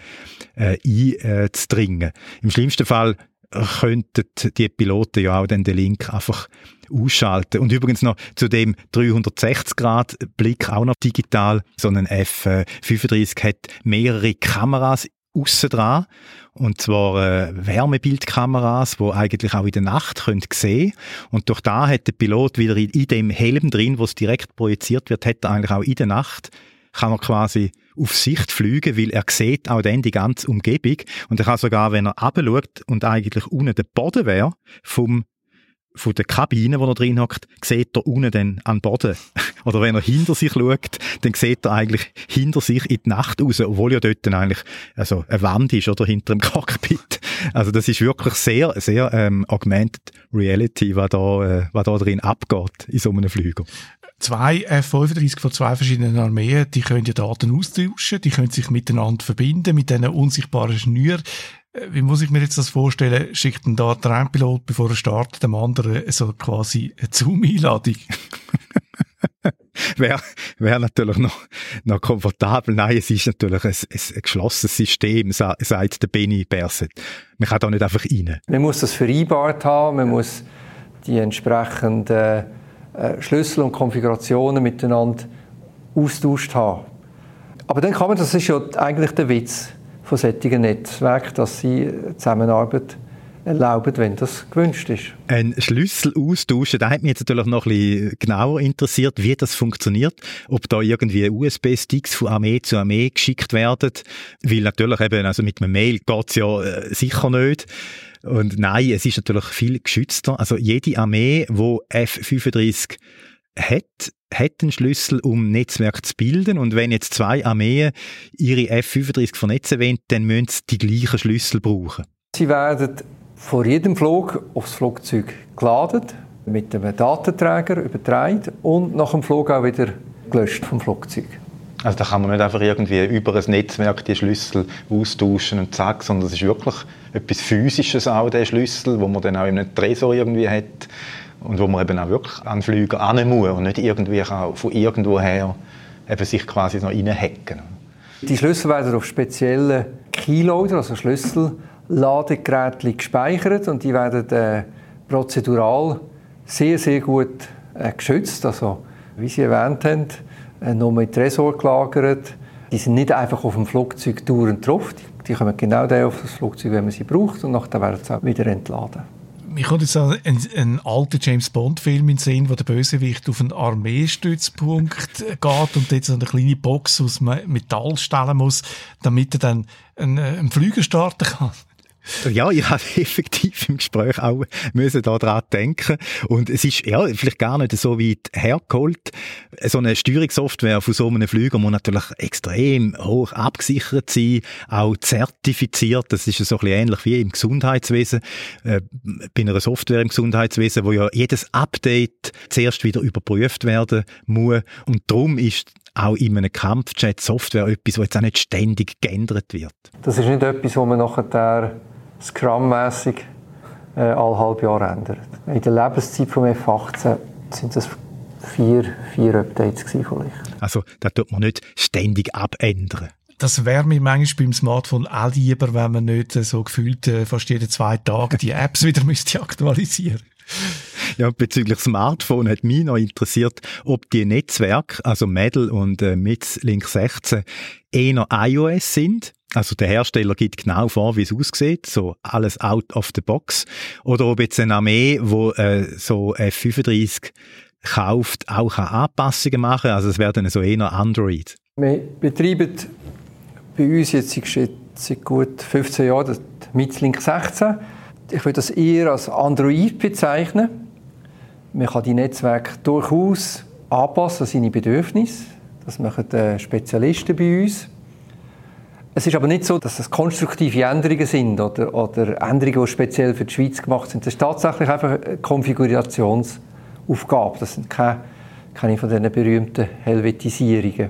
äh, einzudringen. Im schlimmsten Fall könnten die Piloten ja auch dann den Link einfach ausschalten. Und übrigens noch zu dem 360-Grad-Blick auch noch digital. So ein F35 hat mehrere Kameras aussen dran. Und zwar äh, Wärmebildkameras, wo eigentlich auch in der Nacht können sehen Und durch da hat der Pilot wieder in, in dem Helm drin, wo es direkt projiziert wird, hat er eigentlich auch in der Nacht kann er quasi auf Sicht fliegen, weil er sieht auch dann die ganze Umgebung und er kann sogar, wenn er runterschaut und eigentlich unten der Boden wäre, vom von der Kabine, wo er drin hockt, sieht er unten dann an den Boden. Oder wenn er hinter sich schaut, dann sieht er eigentlich hinter sich in die Nacht raus, obwohl ja dort dann eigentlich also eine Wand ist oder hinter dem Cockpit. Also das ist wirklich sehr, sehr ähm, augmented reality, was da, äh, was da drin abgeht in so einem Flüger. Zwei F-35 von zwei verschiedenen Armeen, die können ja Daten austauschen, die können sich miteinander verbinden mit diesen unsichtbaren Schnüren. Äh, wie muss ich mir jetzt das vorstellen? Schickt ein da der Pilot, bevor er startet, dem anderen so quasi eine Zoom-Einladung? Wäre wär natürlich noch, noch komfortabel. Nein, es ist natürlich ein, ein geschlossenes System, sagt der Benny Berset. Man kann da nicht einfach rein. Man muss das vereinbart haben, man muss die entsprechenden äh, Schlüssel und Konfigurationen miteinander austauscht haben. Aber dann kann man, das ist ja eigentlich der Witz von solchen Netzwerken, dass sie Zusammenarbeit erlauben, wenn das gewünscht ist. Ein Schlüssel austauschen, da hat mich jetzt natürlich noch ein bisschen genauer interessiert, wie das funktioniert, ob da irgendwie USB-Sticks von Armee zu Armee geschickt werden, weil natürlich eben, also mit einem Mail geht's ja äh, sicher nicht. Und nein, es ist natürlich viel geschützter. Also jede Armee, wo F-35 hat, hat einen Schlüssel, um Netzwerk zu bilden. Und wenn jetzt zwei Armeen ihre F-35 vernetzen wollen, dann müssen sie die gleichen Schlüssel brauchen. Sie werden vor jedem Flug aufs Flugzeug geladen, mit einem Datenträger übertragen und nach dem Flug auch wieder gelöscht vom Flugzeug. Also da kann man nicht einfach irgendwie über ein Netzwerk die Schlüssel austauschen und zack, sondern das ist wirklich etwas Physisches auch, der Schlüssel, wo man dann auch in einem Tresor irgendwie hat und wo man eben auch wirklich an Flüger an muss und nicht irgendwie auch von irgendwoher eben sich quasi noch reinhacken. Die Schlüssel werden auf speziellen Keyloader, also Schlüsselladegeräte gespeichert und die werden äh, prozedural sehr, sehr gut äh, geschützt. Also, wie Sie erwähnt haben, äh, noch mit Tresor gelagert. Die sind nicht einfach auf dem Flugzeug dauernd drauf. Die, die kommen genau da auf das Flugzeug, wenn man sie braucht und nachher werden sie auch wieder entladen. Mir kommt jetzt ein, ein alter James Bond-Film in den Sinn, wo der Bösewicht auf einen Armeestützpunkt geht und jetzt eine kleine Box aus Metall stellen muss, damit er dann einen, einen Flüger starten kann. Ja, ich habe effektiv im Gespräch auch müssen da dran denken. Und es ist, ja, vielleicht gar nicht so weit hergeholt. So eine Steuerungssoftware von so einem Flüger muss natürlich extrem hoch abgesichert sein, auch zertifiziert. Das ist so ein bisschen ähnlich wie im Gesundheitswesen. Äh, bei einer Software im Gesundheitswesen, wo ja jedes Update zuerst wieder überprüft werden muss. Und darum ist auch in einem Kampfjet Software etwas, was jetzt auch nicht ständig geändert wird. Das ist nicht etwas, wo man nachher Scrum-mässig äh, alle halb Jahr ändert. In der Lebenszeit vom F-18 sind das vier, vier Updates vielleicht. Also da tut man nicht ständig abändern. Das wäre mir manchmal beim Smartphone auch lieber, wenn man nicht so gefühlt äh, fast jeden zwei Tage die Apps wieder müsste aktualisieren ja, bezüglich Smartphone hat mich noch interessiert, ob die Netzwerke, also Medal und äh, Link 16, eher iOS sind also der Hersteller gibt genau vor, wie es aussieht, so alles out of the box. Oder ob jetzt eine Armee, wo äh, so F35 kauft, auch Anpassungen machen. Also es werden so eher Android. Wir betreiben bei uns jetzt seit gut 15 Jahren das Mitzlink 16. Ich würde das eher als Android bezeichnen. Man kann die Netzwerke durchaus anpassen an seine Bedürfnisse. Das machen Spezialisten bei uns. Es ist aber nicht so, dass es konstruktive Änderungen sind oder, oder Änderungen, die speziell für die Schweiz gemacht sind. Das ist tatsächlich einfach eine Konfigurationsaufgabe. Das sind keine, keine von diesen berühmten Helvetisierungen.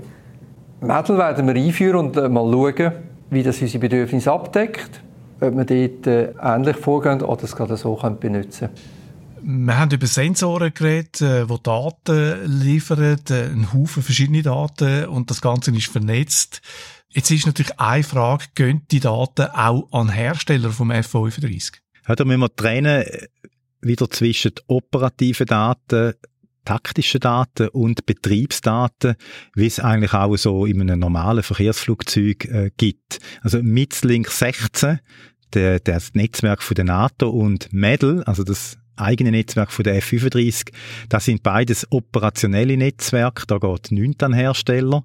Mädel werden wir einführen und äh, mal schauen, wie das unsere Bedürfnisse abdeckt, ob wir dort äh, ähnlich vorgehen oder es gerade so benutzen können. Wir haben über Sensoren geredet, äh, die Daten liefern, einen Haufen verschiedene Daten und das Ganze ist vernetzt. Jetzt ist natürlich eine Frage, gehen die Daten auch an Hersteller vom F35? Ja, da müssen wir trennen äh, wieder zwischen operativen Daten, taktischen Daten und Betriebsdaten, wie es eigentlich auch so in einem normalen Verkehrsflugzeug äh, gibt. Also Mitzlink 16, der, das Netzwerk von der NATO und MEDL, also das eigene Netzwerk von der F35, das sind beides operationelle Netzwerke, da geht nichts an Hersteller.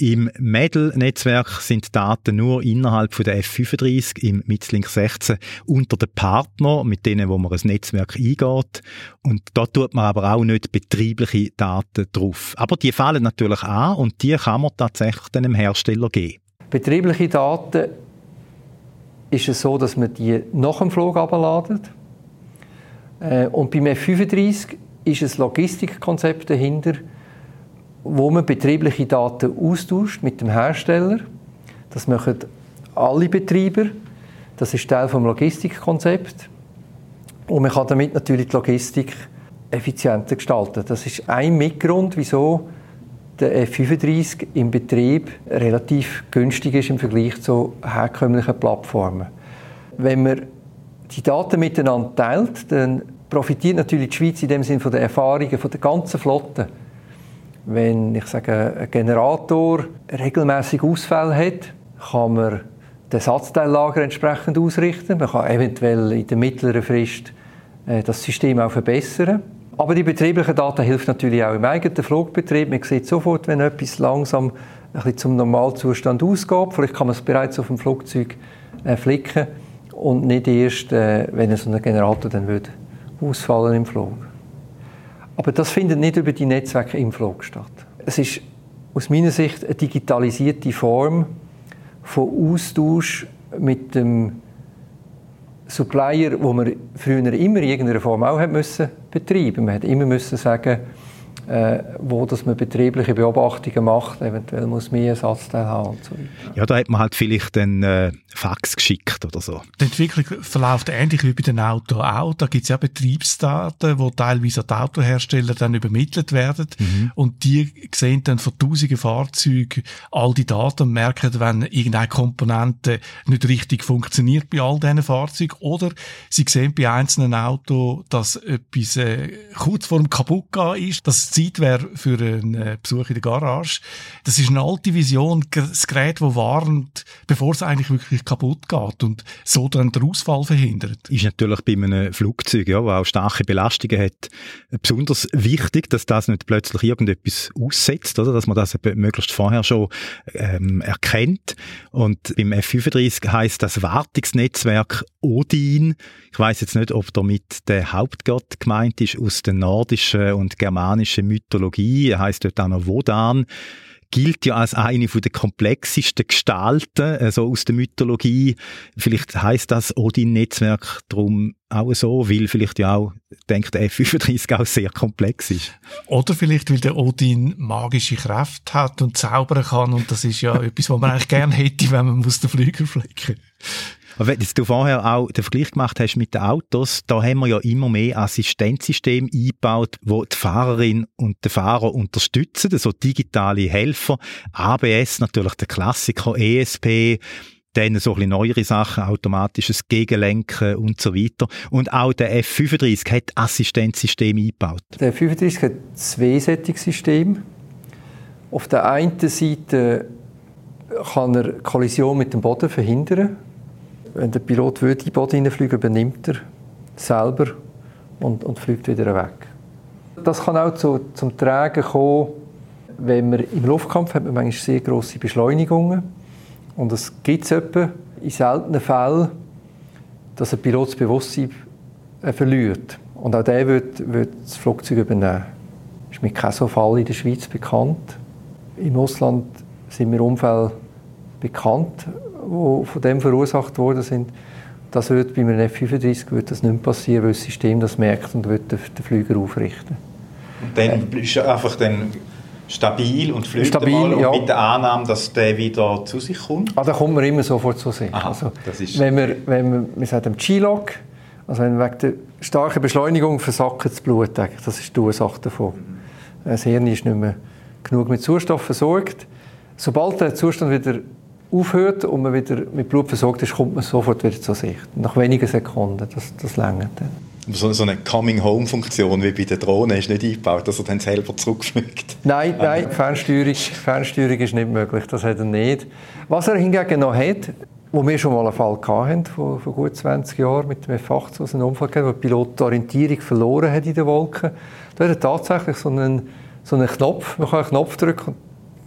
Im MEDL-Netzwerk sind Daten nur innerhalb von der F35 im Mitzlink 16 unter den Partnern, mit denen wo man ein Netzwerk eingeht. Und da tut man aber auch nicht betriebliche Daten drauf. Aber die fallen natürlich an und die kann man tatsächlich dem Hersteller geben. Betriebliche Daten ist es so, dass man die nach dem Flug abladet. Äh, und beim F35 ist ein Logistikkonzept dahinter, wo man betriebliche Daten austauscht mit dem Hersteller. Das machen alle Betreiber. Das ist Teil vom Logistikkonzept. Und man kann damit natürlich die Logistik effizienter gestalten. Das ist ein Mitgrund, wieso der F35 im Betrieb relativ günstig ist im Vergleich zu herkömmlichen Plattformen. Wenn man die Daten miteinander teilt, dann profitiert natürlich die Schweiz in dem Sinne von den Erfahrungen von der ganzen Flotte. Wenn ich sage, ein Generator regelmäßig Ausfälle hat, kann man das Ersatzteillager entsprechend ausrichten. Man kann eventuell in der mittleren Frist äh, das System auch verbessern. Aber die betrieblichen Daten hilft natürlich auch im eigenen Flugbetrieb. Man sieht sofort, wenn etwas langsam ein bisschen zum Normalzustand ausgeht. Vielleicht kann man es bereits auf dem Flugzeug äh, flicken und nicht erst, äh, wenn so ein Generator dann würde ausfallen im Flug. Aber das findet nicht über die Netzwerke im Flug statt. Es ist aus meiner Sicht eine digitalisierte Form von Austausch mit dem Supplier, wo man früher immer in irgendeiner Form auch hat müssen betreiben. Man hat immer müssen sagen, wo dass man betriebliche Beobachtungen macht, eventuell muss mehr Ersatzteil haben und so weiter. Ja, da hat man halt vielleicht einen äh, Fax geschickt oder so. Die Entwicklung verläuft ähnlich wie bei den Autos auch. Da gibt es ja Betriebsdaten, die teilweise an die Autohersteller dann übermittelt werden mhm. und die sehen dann von tausenden Fahrzeugen all die Daten und merken, wenn irgendeine Komponente nicht richtig funktioniert bei all diesen Fahrzeugen oder sie sehen bei einzelnen Autos, dass etwas äh, kurz vor dem Kaputtgehen ist, dass Zeit wäre für einen äh, Besuch in der Garage. Das ist eine alte Vision, das Gerät, das warnt, bevor es eigentlich wirklich kaputt geht und so dann den Ausfall verhindert. Ist natürlich bei einem Flugzeug, ja, das auch starke Belastungen hat, besonders wichtig, dass das nicht plötzlich irgendetwas aussetzt, oder? dass man das möglichst vorher schon ähm, erkennt. Und beim F-35 heißt das Wartungsnetzwerk Odin. Ich weiß jetzt nicht, ob damit der Hauptgott gemeint ist aus der nordischen und germanischen Mythologie. Er heißt dort auch noch Wodan gilt ja als eine von der komplexesten Gestalten äh, so aus der Mythologie. Vielleicht heißt das Odin-Netzwerk drum auch so, weil vielleicht ja auch denkt der F-35 auch sehr komplex ist. Oder vielleicht, weil der Odin magische Kraft hat und zaubern kann und das ist ja etwas, was man eigentlich gerne hätte, wenn man muss den Flügel flicken aber wenn du vorher auch den Vergleich gemacht hast mit den Autos, da haben wir ja immer mehr Assistenzsysteme eingebaut, wo die Fahrerin und den Fahrer unterstützen, so digitale Helfer. ABS natürlich der Klassiker, ESP, dann so ein neuere Sachen, automatisches Gegenlenken und so weiter. Und auch der F-35 hat Assistenzsysteme eingebaut. Der F-35 hat zwei Sättigungssysteme. Auf der einen Seite kann er Kollision mit dem Boden verhindern wenn der Pilot will, in den Boden hineinfliegen übernimmt er selber und, und fliegt wieder weg. Das kann auch zu, zum Tragen kommen, wenn man im Luftkampf hat man manchmal sehr grosse Beschleunigungen und es gibt es in seltenen Fällen, dass ein Pilot das Bewusstsein äh, verliert. Und auch der wird, wird das Flugzeug übernehmen. Das ist mit keinem so Fall in der Schweiz bekannt. Im Ausland sind mir Unfälle bekannt, die von dem verursacht worden sind. Das wird bei einem F-35 wird das nicht passieren, weil das System das merkt und wird den, den Flüger aufrichten. Und dann äh, ist er einfach dann stabil und fliegt stabil, mal ja. mit der Annahme, dass der wieder zu sich kommt? Ah, da kommt man immer sofort zu sich. Aha, also, wenn wir, wenn wir, wir sagen G-Log, also wenn wegen der starken Beschleunigung versackt das Blut, das ist die Ursache davon. Mhm. Das Hirn ist nicht mehr genug mit Sauerstoff versorgt. Sobald der Zustand wieder aufhört und man wieder mit Blut versorgt ist, kommt man sofort wieder zur Sicht. Nach wenigen Sekunden, das, das längert dann. So, so eine Coming-Home-Funktion wie bei der Drohne ist nicht eingebaut, dass er dann selber zurückfliegt? Nein, nein, Fernsteuerung, Fernsteuerung ist nicht möglich, das hat er nicht. Was er hingegen noch hat, wo wir schon mal einen Fall hatten, vor, vor gut 20 Jahren mit dem F-18, was einen Unfall gab, wo der Pilot die Orientierung verloren hat in den Wolken, da hat er tatsächlich so einen, so einen Knopf, man kann einen Knopf drücken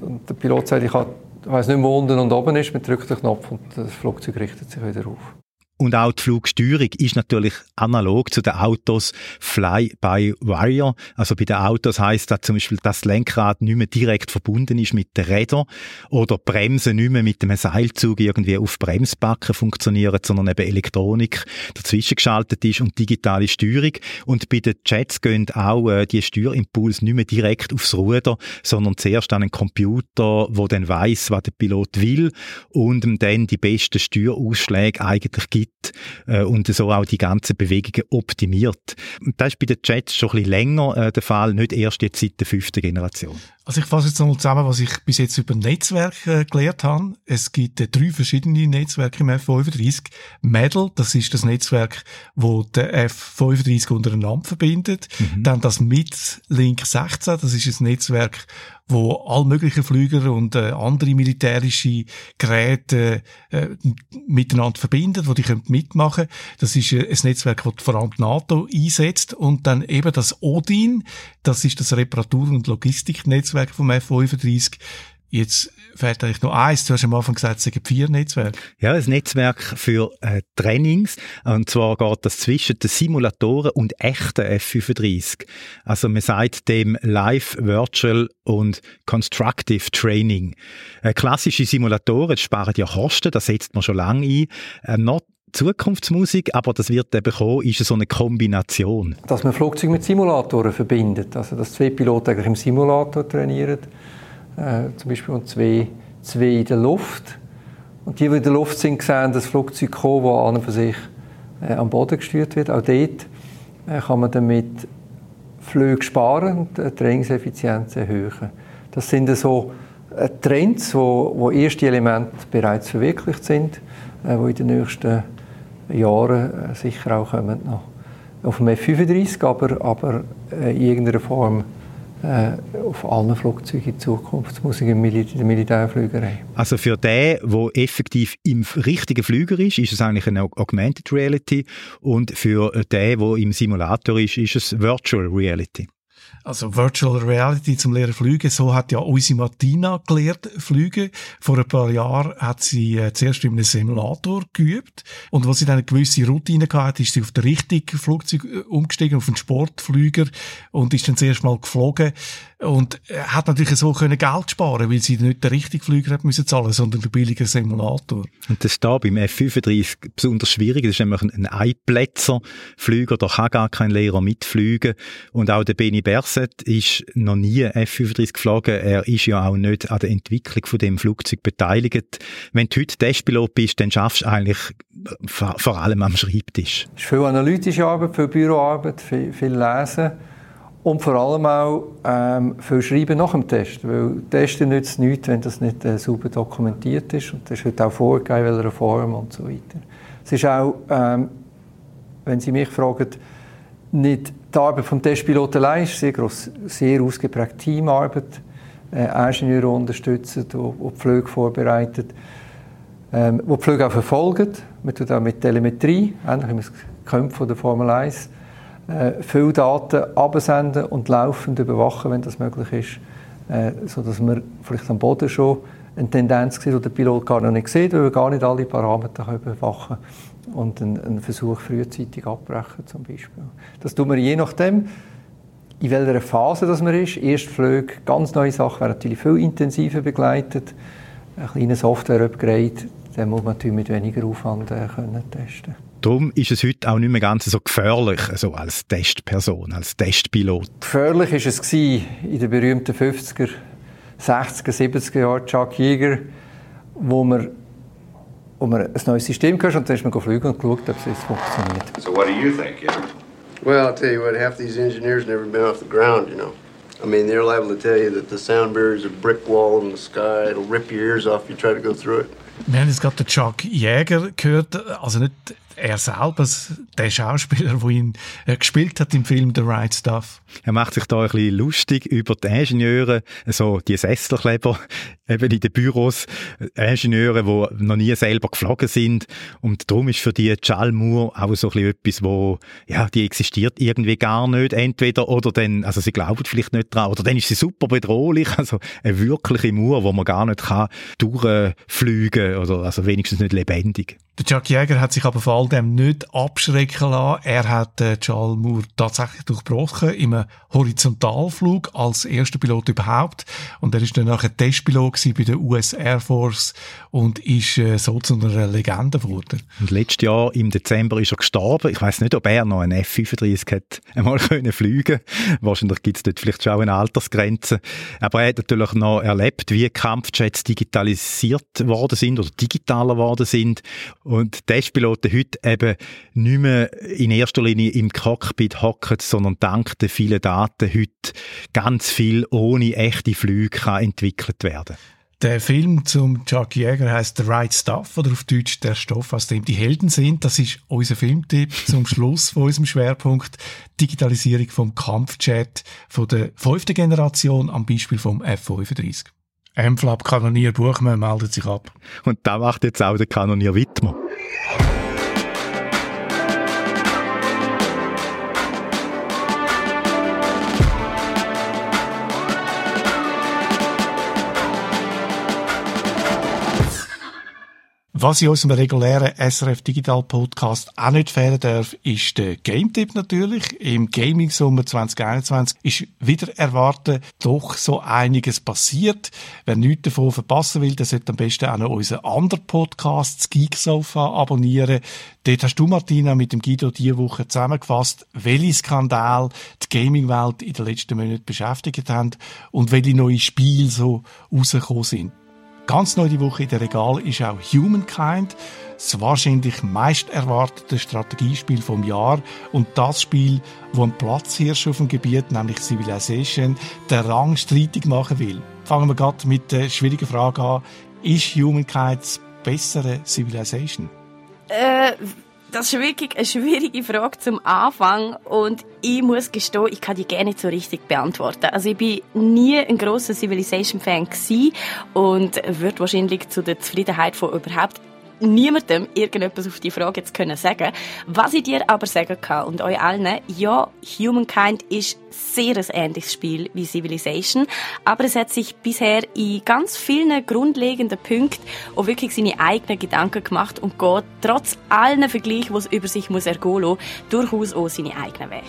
und der Pilot sagt, ich habe ich weiß nicht, wo unten und oben ist, man drückt den Knopf und das Flugzeug richtet sich wieder auf. Und auch die Flugsteuerung ist natürlich analog zu den Autos Fly-by-Wire. Also bei den Autos heißt das zum Beispiel, dass das Lenkrad nicht mehr direkt verbunden ist mit den Rädern oder Bremsen nicht mehr mit einem Seilzug irgendwie auf Bremsbacken funktionieren, sondern eben Elektronik dazwischen geschaltet ist und digitale Steuerung. Und bei den Jets gehen auch äh, die Steuerimpulse nicht mehr direkt aufs Ruder, sondern zuerst an einen Computer, wo dann weiß, was der Pilot will und ihm dann die besten Steuerausschläge eigentlich gibt äh, und so auch die ganzen Bewegungen optimiert. Und das ist bei den Jets schon ein bisschen länger äh, der Fall, nicht erst jetzt seit der fünften Generation. Also ich fasse jetzt nochmal zusammen, was ich bis jetzt über Netzwerk äh, gelernt habe. Es gibt äh, drei verschiedene Netzwerke im F35. Medal, das ist das Netzwerk, wo der F35 untereinander verbindet. Mhm. Dann das MIT-Link 16, das ist ein Netzwerk, wo all möglichen Flüger und äh, andere militärische Geräte äh, miteinander verbindet, wo die können mitmachen. Das ist äh, ein Netzwerk, das vor allem die NATO einsetzt und dann eben das ODIN, das ist das Reparatur- und Logistiknetzwerk vom F35. Jetzt fehlt eigentlich noch eins. Du hast am Anfang gesagt, es sind vier Netzwerke. Ja, ein Netzwerk für äh, Trainings. Und zwar geht das zwischen den Simulatoren und echten F-35. Also man sagt dem Live, Virtual und Constructive Training. Äh, klassische Simulatoren sparen ja Kosten, das setzt man schon lange ein. Äh, noch Zukunftsmusik, aber das wird eben kommen, ist so eine Kombination. Dass man Flugzeuge mit Simulatoren verbindet, also dass zwei Piloten eigentlich im Simulator trainieren äh, zum Beispiel und zwei, zwei in der Luft. Und die, die in der Luft sind, sehen das Flugzeug kommen, das an und für sich äh, am Boden gesteuert wird. Auch dort äh, kann man damit Flüge sparen und die Trainingseffizienz erhöhen. Das sind so äh, Trends, wo, wo erste Elemente bereits verwirklicht sind, äh, die in den nächsten Jahren äh, sicher auch kommen noch auf dem F-35, aber, aber in irgendeiner Form äh, auf allen Flugzeugen in Zukunft, muss ich in der Militärflügerei. Also für den, der effektiv im richtigen Flüger ist, ist es eigentlich eine Augmented Reality und für den, der im Simulator ist, ist es Virtual Reality. Also Virtual Reality zum Lehren fliegen, so hat ja unsere Martina gelernt fliegen. Vor ein paar Jahren hat sie äh, zuerst in einem Simulator geübt und als sie dann eine gewisse Routine hatte, ist sie auf den richtigen Flugzeug äh, umgestiegen, auf einen Sportflüger und ist dann zuerst mal geflogen und hat natürlich so können Geld sparen, weil sie nicht den richtigen Flüger hat müssen zahlen, sondern den billigen Simulator. Und das ist da beim F-35 besonders schwierig. Das ist nämlich ein Einplätzer-Flüger, da kann gar kein Lehrer mitfliegen. Und auch der Benny Berset ist noch nie F-35 geflogen. Er ist ja auch nicht an der Entwicklung von dem Flugzeug beteiligt. Wenn du heute Testpilot bist, dann schaffst du eigentlich vor allem am Schreibtisch. Es ist viel analytische Arbeit, viel Büroarbeit, viel, viel Lesen. Und vor allem auch ähm, viel Schreiben nach dem Test, weil Testen nützt nichts, wenn das nicht äh, sauber dokumentiert ist. Und das ist heute auch vorgegeben, in welcher Form und so weiter. Es ist auch, ähm, wenn Sie mich fragen, nicht die Arbeit des Testpiloten allein, es ist sehr, gross, sehr ausgeprägte Teamarbeit. Äh, Ingenieure unterstützen, die, die Flüge vorbereiten, ähm, die Flüge auch verfolgen. Man tut auch mit Telemetrie, ähnlich wie man es von der Formel 1 äh, viele Daten absenden und laufend überwachen, wenn das möglich ist, äh, sodass man vielleicht am Boden schon eine Tendenz sieht, die der Pilot gar noch nicht sieht, weil er gar nicht alle Parameter überwachen kann und einen, einen, Versuch frühzeitig abbrechen zum Beispiel. Das tun wir je nachdem, in welcher Phase das man ist. Erstflüge, ganz neue Sachen werden natürlich viel intensiver begleitet. Ein kleiner Software-Upgrade, den muss man natürlich mit weniger Aufwand äh, können testen Darum ist es heute auch nicht mehr ganz so gefährlich, also als Testperson, als Testpilot. Gefährlich war es in den berühmten 50er, 60er, 70er Jahren, Chuck Yeager, wo man, wo man ein neues System gehört und dann ist man geflogen und geschaut, ob es jetzt funktioniert. So what do you think, Yeager? Well, I'll tell you what, half these engineers never been off the ground, you know. I mean, they're liable to tell you that the sound barrier is a brick wall in the sky. It'll rip your ears off if you try to go through it. Wir haben jetzt gerade den Chuck Jäger gehört, also nicht er selber, der Schauspieler, der ihn äh, gespielt hat im Film The Right Stuff. Er macht sich da ein bisschen lustig über die Ingenieure, so die Sesselkleber eben in den Büros, Ingenieure, die noch nie selber geflogen sind. Und darum ist für die Chalmur auch so ein bisschen etwas, wo, ja, die existiert irgendwie gar nicht. Entweder oder dann, also sie glauben vielleicht nicht dran, oder dann ist sie super bedrohlich. Also eine wirkliche Mur, wo man gar nicht kann durchfliegen oder also wenigstens nicht lebendig. Der Chuck Jäger hat sich aber vor all dem nicht abschrecken lassen. Er hat äh, Charles Moore tatsächlich durchbrochen im Horizontalflug als erster Pilot überhaupt. Und er ist dann nachher Testpilot bei der US Air Force und ist äh, so zu einer Legende geworden. Und letztes Jahr im Dezember ist er gestorben. Ich weiß nicht, ob er noch einen F-35 hat einmal können fliegen. Wahrscheinlich gibt es dort vielleicht schon auch eine Altersgrenze. Aber er hat natürlich noch erlebt, wie Kampfjets digitalisiert worden sind oder digitaler worden sind und Testpiloten heute eben nicht mehr in erster Linie im Cockpit hocken, sondern dank der vielen Daten heute ganz viel ohne echte Flüge kann entwickelt werden. Der Film zum Chuck Jäger heißt The Right Stuff oder auf Deutsch Der Stoff, aus dem die Helden sind. Das ist unser Filmtipp zum Schluss von unserem Schwerpunkt Digitalisierung vom Kampfjet von der fünften Generation am Beispiel vom F-35. M-Flap Kanonier Buchmann meldet sich ab. Und da macht jetzt auch der Kanonier Wittmer. Was in unserem regulären SRF Digital Podcast auch nicht fehlen darf, ist der Game-Tipp natürlich. Im Gaming-Sommer 2021 ist wieder erwartet doch so einiges passiert. Wer nichts davon verpassen will, der sollte am besten auch noch unseren anderen Podcast, Geek Sofa, abonnieren. Dort hast du, Martina, mit dem Guido diese Woche zusammengefasst, welche Skandal die Gaming-Welt in den letzten Monaten beschäftigt haben und welche neue Spiele so rausgekommen sind. Ganz neu die Woche in der Regal ist auch Humankind, das wahrscheinlich meist erwartete Strategiespiel vom Jahr und das Spiel, wo ein Platzhirsch auf dem Gebiet, nämlich Civilization, den Rang streitig machen will. Fangen wir gerade mit der schwierigen Frage an. Ist Humankind das bessere Civilization? Äh, das ist wirklich eine schwierige Frage zum Anfang und ich muss gestehen, ich kann die gerne nicht so richtig beantworten. Also ich bin nie ein großer Civilization-Fan und würde wahrscheinlich zu der Zufriedenheit von überhaupt niemandem irgendetwas auf die Frage jetzt können sagen. Was ich dir aber sagen kann und euch allen, ja, Humankind ist sehr ein ähnliches Spiel wie Civilization, aber es hat sich bisher in ganz vielen grundlegenden Punkten auch wirklich seine eigenen Gedanken gemacht und geht trotz allen Vergleichen, die es über sich muss ergehen lassen, durchaus auch seine eigenen Wege.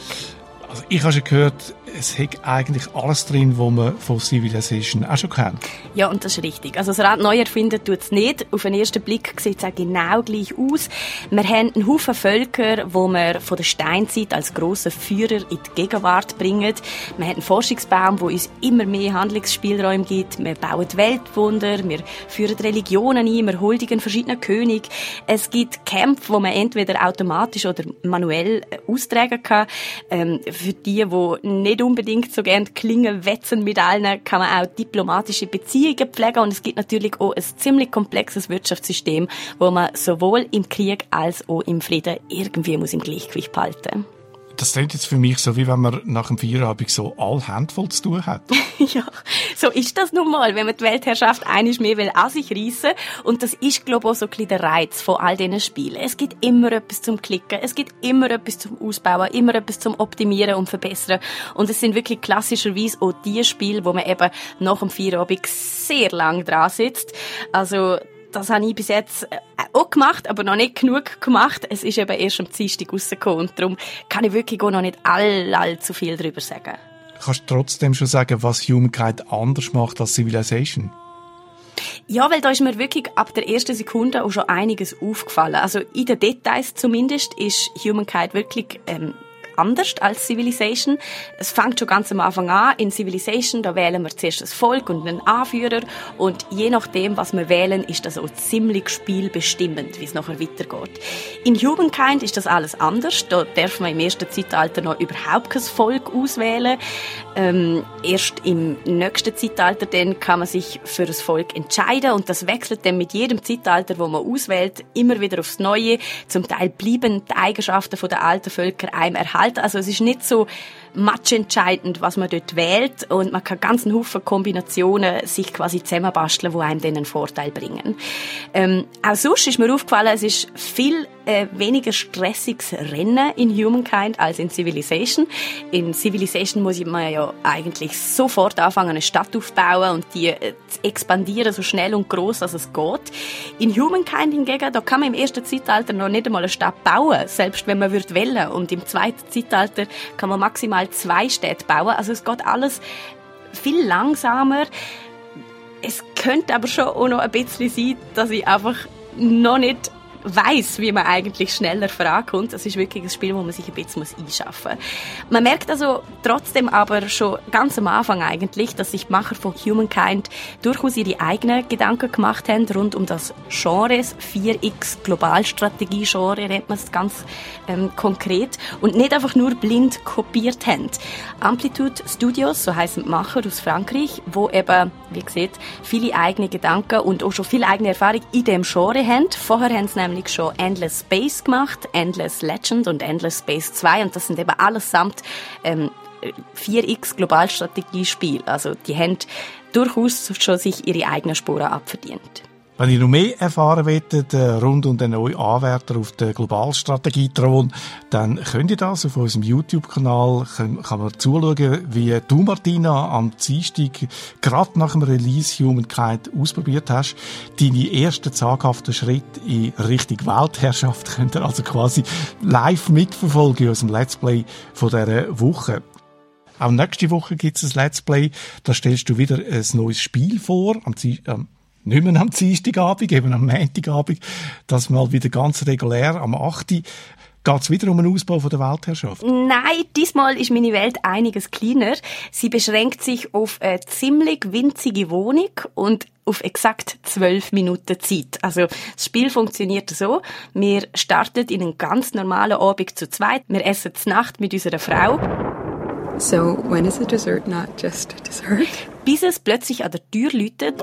Also ich habe schon gehört, es hat eigentlich alles drin, was man von Civilization auch schon kennt. Ja, und das ist richtig. Also das Rad neu erfinden tut es nicht. Auf den ersten Blick sieht es auch genau gleich aus. Wir haben einen Haufen Völker, wo wir von der Steinzeit als grossen Führer in die Gegenwart bringen. Wir haben einen Forschungsbaum, wo uns immer mehr Handlungsspielräume gibt. Wir bauen Weltwunder, wir führen Religionen ein, wir huldigen verschiedene Könige. Es gibt Kämpfe, wo man entweder automatisch oder manuell austragen kann. Ähm, für die, die nicht unbedingt so gerne klingen wetzen mit allen, kann man auch diplomatische Beziehungen pflegen. Und es gibt natürlich auch ein ziemlich komplexes Wirtschaftssystem, wo man sowohl im Krieg als auch im Frieden irgendwie muss im Gleichgewicht behalten. muss das klingt jetzt für mich so, wie wenn man nach dem Feierabend so all Handvoll zu tun hat. ja, so ist das nun mal, wenn man die Weltherrschaft einiges mehr will an sich reissen. Und das ist, glaube ich, auch so ein bisschen der Reiz von all diesen Spielen. Es gibt immer etwas zum Klicken, es gibt immer etwas zum Ausbauen, immer etwas zum Optimieren und Verbessern. Und es sind wirklich klassischerweise auch die Spiele, wo man eben nach dem Feierabend sehr lang dran sitzt. Also, das habe ich bis jetzt äh, auch gemacht, aber noch nicht genug gemacht. Es ist eben erst am Dienstag rausgekommen und darum kann ich wirklich auch noch nicht all, allzu viel darüber sagen. Kannst du trotzdem schon sagen, was Humankind anders macht als Civilization? Ja, weil da ist mir wirklich ab der ersten Sekunde auch schon einiges aufgefallen. Also in den Details zumindest ist Humankind wirklich ähm, anders als Civilization. Es fängt schon ganz am Anfang an. In Civilization, da wählen wir zuerst das Volk und einen Anführer und je nachdem, was wir wählen, ist das auch ziemlich spielbestimmend, wie es nachher weitergeht. In Humankind ist das alles anders. Da darf man im ersten Zeitalter noch überhaupt kein Volk auswählen. Ähm, erst im nächsten Zeitalter dann kann man sich für das Volk entscheiden und das wechselt dann mit jedem Zeitalter, wo man auswählt, immer wieder aufs Neue. Zum Teil bleiben die Eigenschaften der alten Völker einem erhalten. Also es ist nicht so matchentscheidend, was man dort wählt und man kann ganz einen Haufen Kombinationen sich quasi zusammenbasteln, wo einem dann einen Vorteil bringen. Ähm, auch sonst ist mir aufgefallen, es ist viel ein weniger stressiges Rennen in Humankind als in Civilization. In Civilization muss man ja eigentlich sofort anfangen, eine Stadt aufzubauen und die äh, zu expandieren, so schnell und groß als es geht. In Humankind hingegen, da kann man im ersten Zeitalter noch nicht einmal eine Stadt bauen, selbst wenn man würde wollen. Und im zweiten Zeitalter kann man maximal zwei Städte bauen. Also es geht alles viel langsamer. Es könnte aber schon auch noch ein bisschen sein, dass ich einfach noch nicht weiß, wie man eigentlich schneller vorankommt. Das ist wirklich ein Spiel, wo man sich ein bisschen einschaffen muss. Man merkt also trotzdem aber schon ganz am Anfang eigentlich, dass sich die Macher von Humankind durchaus ihre eigenen Gedanken gemacht haben rund um das Genre, 4X Globalstrategie-Genre nennt man es ganz ähm, konkret und nicht einfach nur blind kopiert haben. Amplitude Studios, so heißen die Macher aus Frankreich, wo eben, wie gesagt, viele eigene Gedanken und auch schon viel eigene Erfahrung in dem Genre haben. Vorher haben sie nämlich schon Endless Space gemacht, Endless Legend und Endless Space 2 und das sind eben allesamt ähm, 4x Globalstrategiespiel. Also die haben durchaus schon sich ihre eigenen Spuren abverdient. Wenn ihr noch mehr erfahren wollt, äh, rund um den neuen Anwärter auf der Globalstrategie-Thron, dann könnt ihr das auf unserem YouTube-Kanal, kann, man zuschauen, wie du, Martina, am Dienstag gerade nach dem Release Humankind ausprobiert hast. Deine ersten zaghaften Schritte in Richtung Weltherrschaft könnt ihr also quasi live mitverfolgen in unserem Let's Play von dieser Woche. Auch nächste Woche gibt es ein Let's Play. Da stellst du wieder ein neues Spiel vor. Am, am nicht mehr am Dienstagabend, eben am Montagabend, das mal wieder ganz regulär am 8. Geht es wieder um den Ausbau von der Weltherrschaft? Nein, diesmal ist meine Welt einiges kleiner. Sie beschränkt sich auf eine ziemlich winzige Wohnung und auf exakt zwölf Minuten Zeit. Also das Spiel funktioniert so: Wir starten in einen ganz normalen Abend zu zweit. Wir essen zur Nacht mit unserer Frau. So when is a dessert not just a dessert? Bis es plötzlich an der Tür läutet.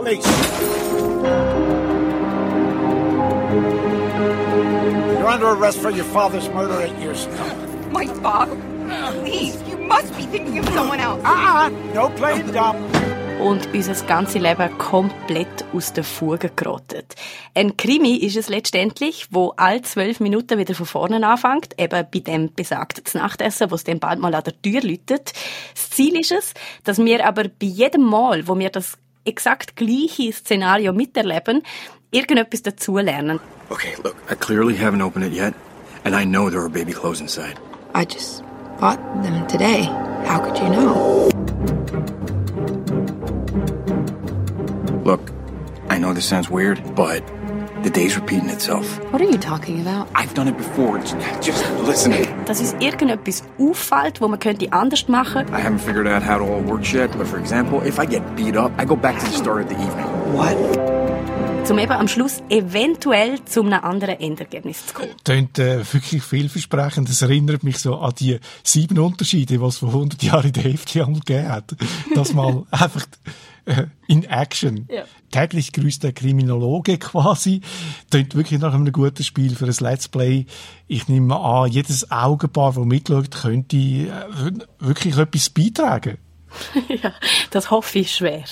You're under arrest for your father's murder eight years ago. My father? Please, you must be thinking of someone else. Ah, no playing dumb. und unser ganzes Leben komplett aus den Fugen geraten. Ein Krimi ist es letztendlich, wo alle zwölf Minuten wieder von vorne anfängt, eben bei dem besagten Nachtessen, wo es dann bald mal an der Tür läutet. Das Ziel ist es, dass wir aber bei jedem Mal, wo wir das exakt gleiche Szenario miterleben, irgendetwas dazulernen. Okay, look, I clearly haven't opened it yet, and I know there are baby clothes inside. I just bought them today. How could you know? Look, I know this sounds weird, but the day's repeating itself. What are you talking about? I've done it before. Just, just listen. Dass uns irgendetwas auffällt, wo man könnte anders machen. I haven't figured out how it all works yet, but for example, if I get beat up, I go back to the start of the evening. What? Um eben am Schluss eventuell zu einem anderen Endergebnis zu kommen. Tönt äh, wirklich vielversprechend. Das erinnert mich so an die sieben Unterschiede, die es vor 100 Jahren in der Hälfte einmal gegeben hat. Das mal einfach äh, in Action. Ja. Täglich grüßt der Kriminologe quasi. Tönt wirklich nach einem guten Spiel für ein Let's Play. Ich nehme an, jedes Augenpaar, das mitschaut, könnte äh, wirklich etwas beitragen. ja, das hoffe ich schwer.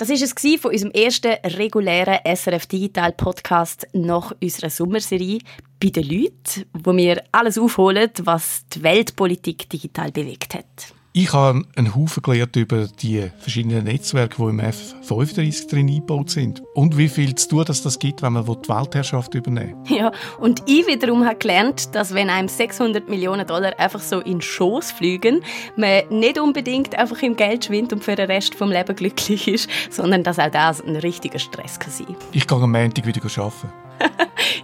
Das ist es von unserem ersten regulären SRF Digital Podcast nach unserer Sommerserie bei den Leuten, wo wir alles aufholen, was die Weltpolitik digital bewegt hat. Ich habe einen Haufen gelernt über die verschiedenen Netzwerke, die im F35 drin eingebaut sind. Und wie viel zu tun dass das gibt, wenn man die Weltherrschaft übernehmen will. Ja, und ich wiederum habe gelernt, dass wenn einem 600 Millionen Dollar einfach so in Schoss fliegen, man nicht unbedingt einfach im Geld schwindet und für den Rest des Lebens glücklich ist, sondern dass auch das ein richtiger Stress kann sein Ich gehe am Montag wieder arbeiten.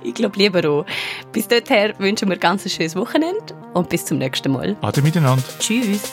Ich glaube lieber auch. Bis dahin wünschen wir ganz ein schönes Wochenende und bis zum nächsten Mal. Ade miteinander. Tschüss.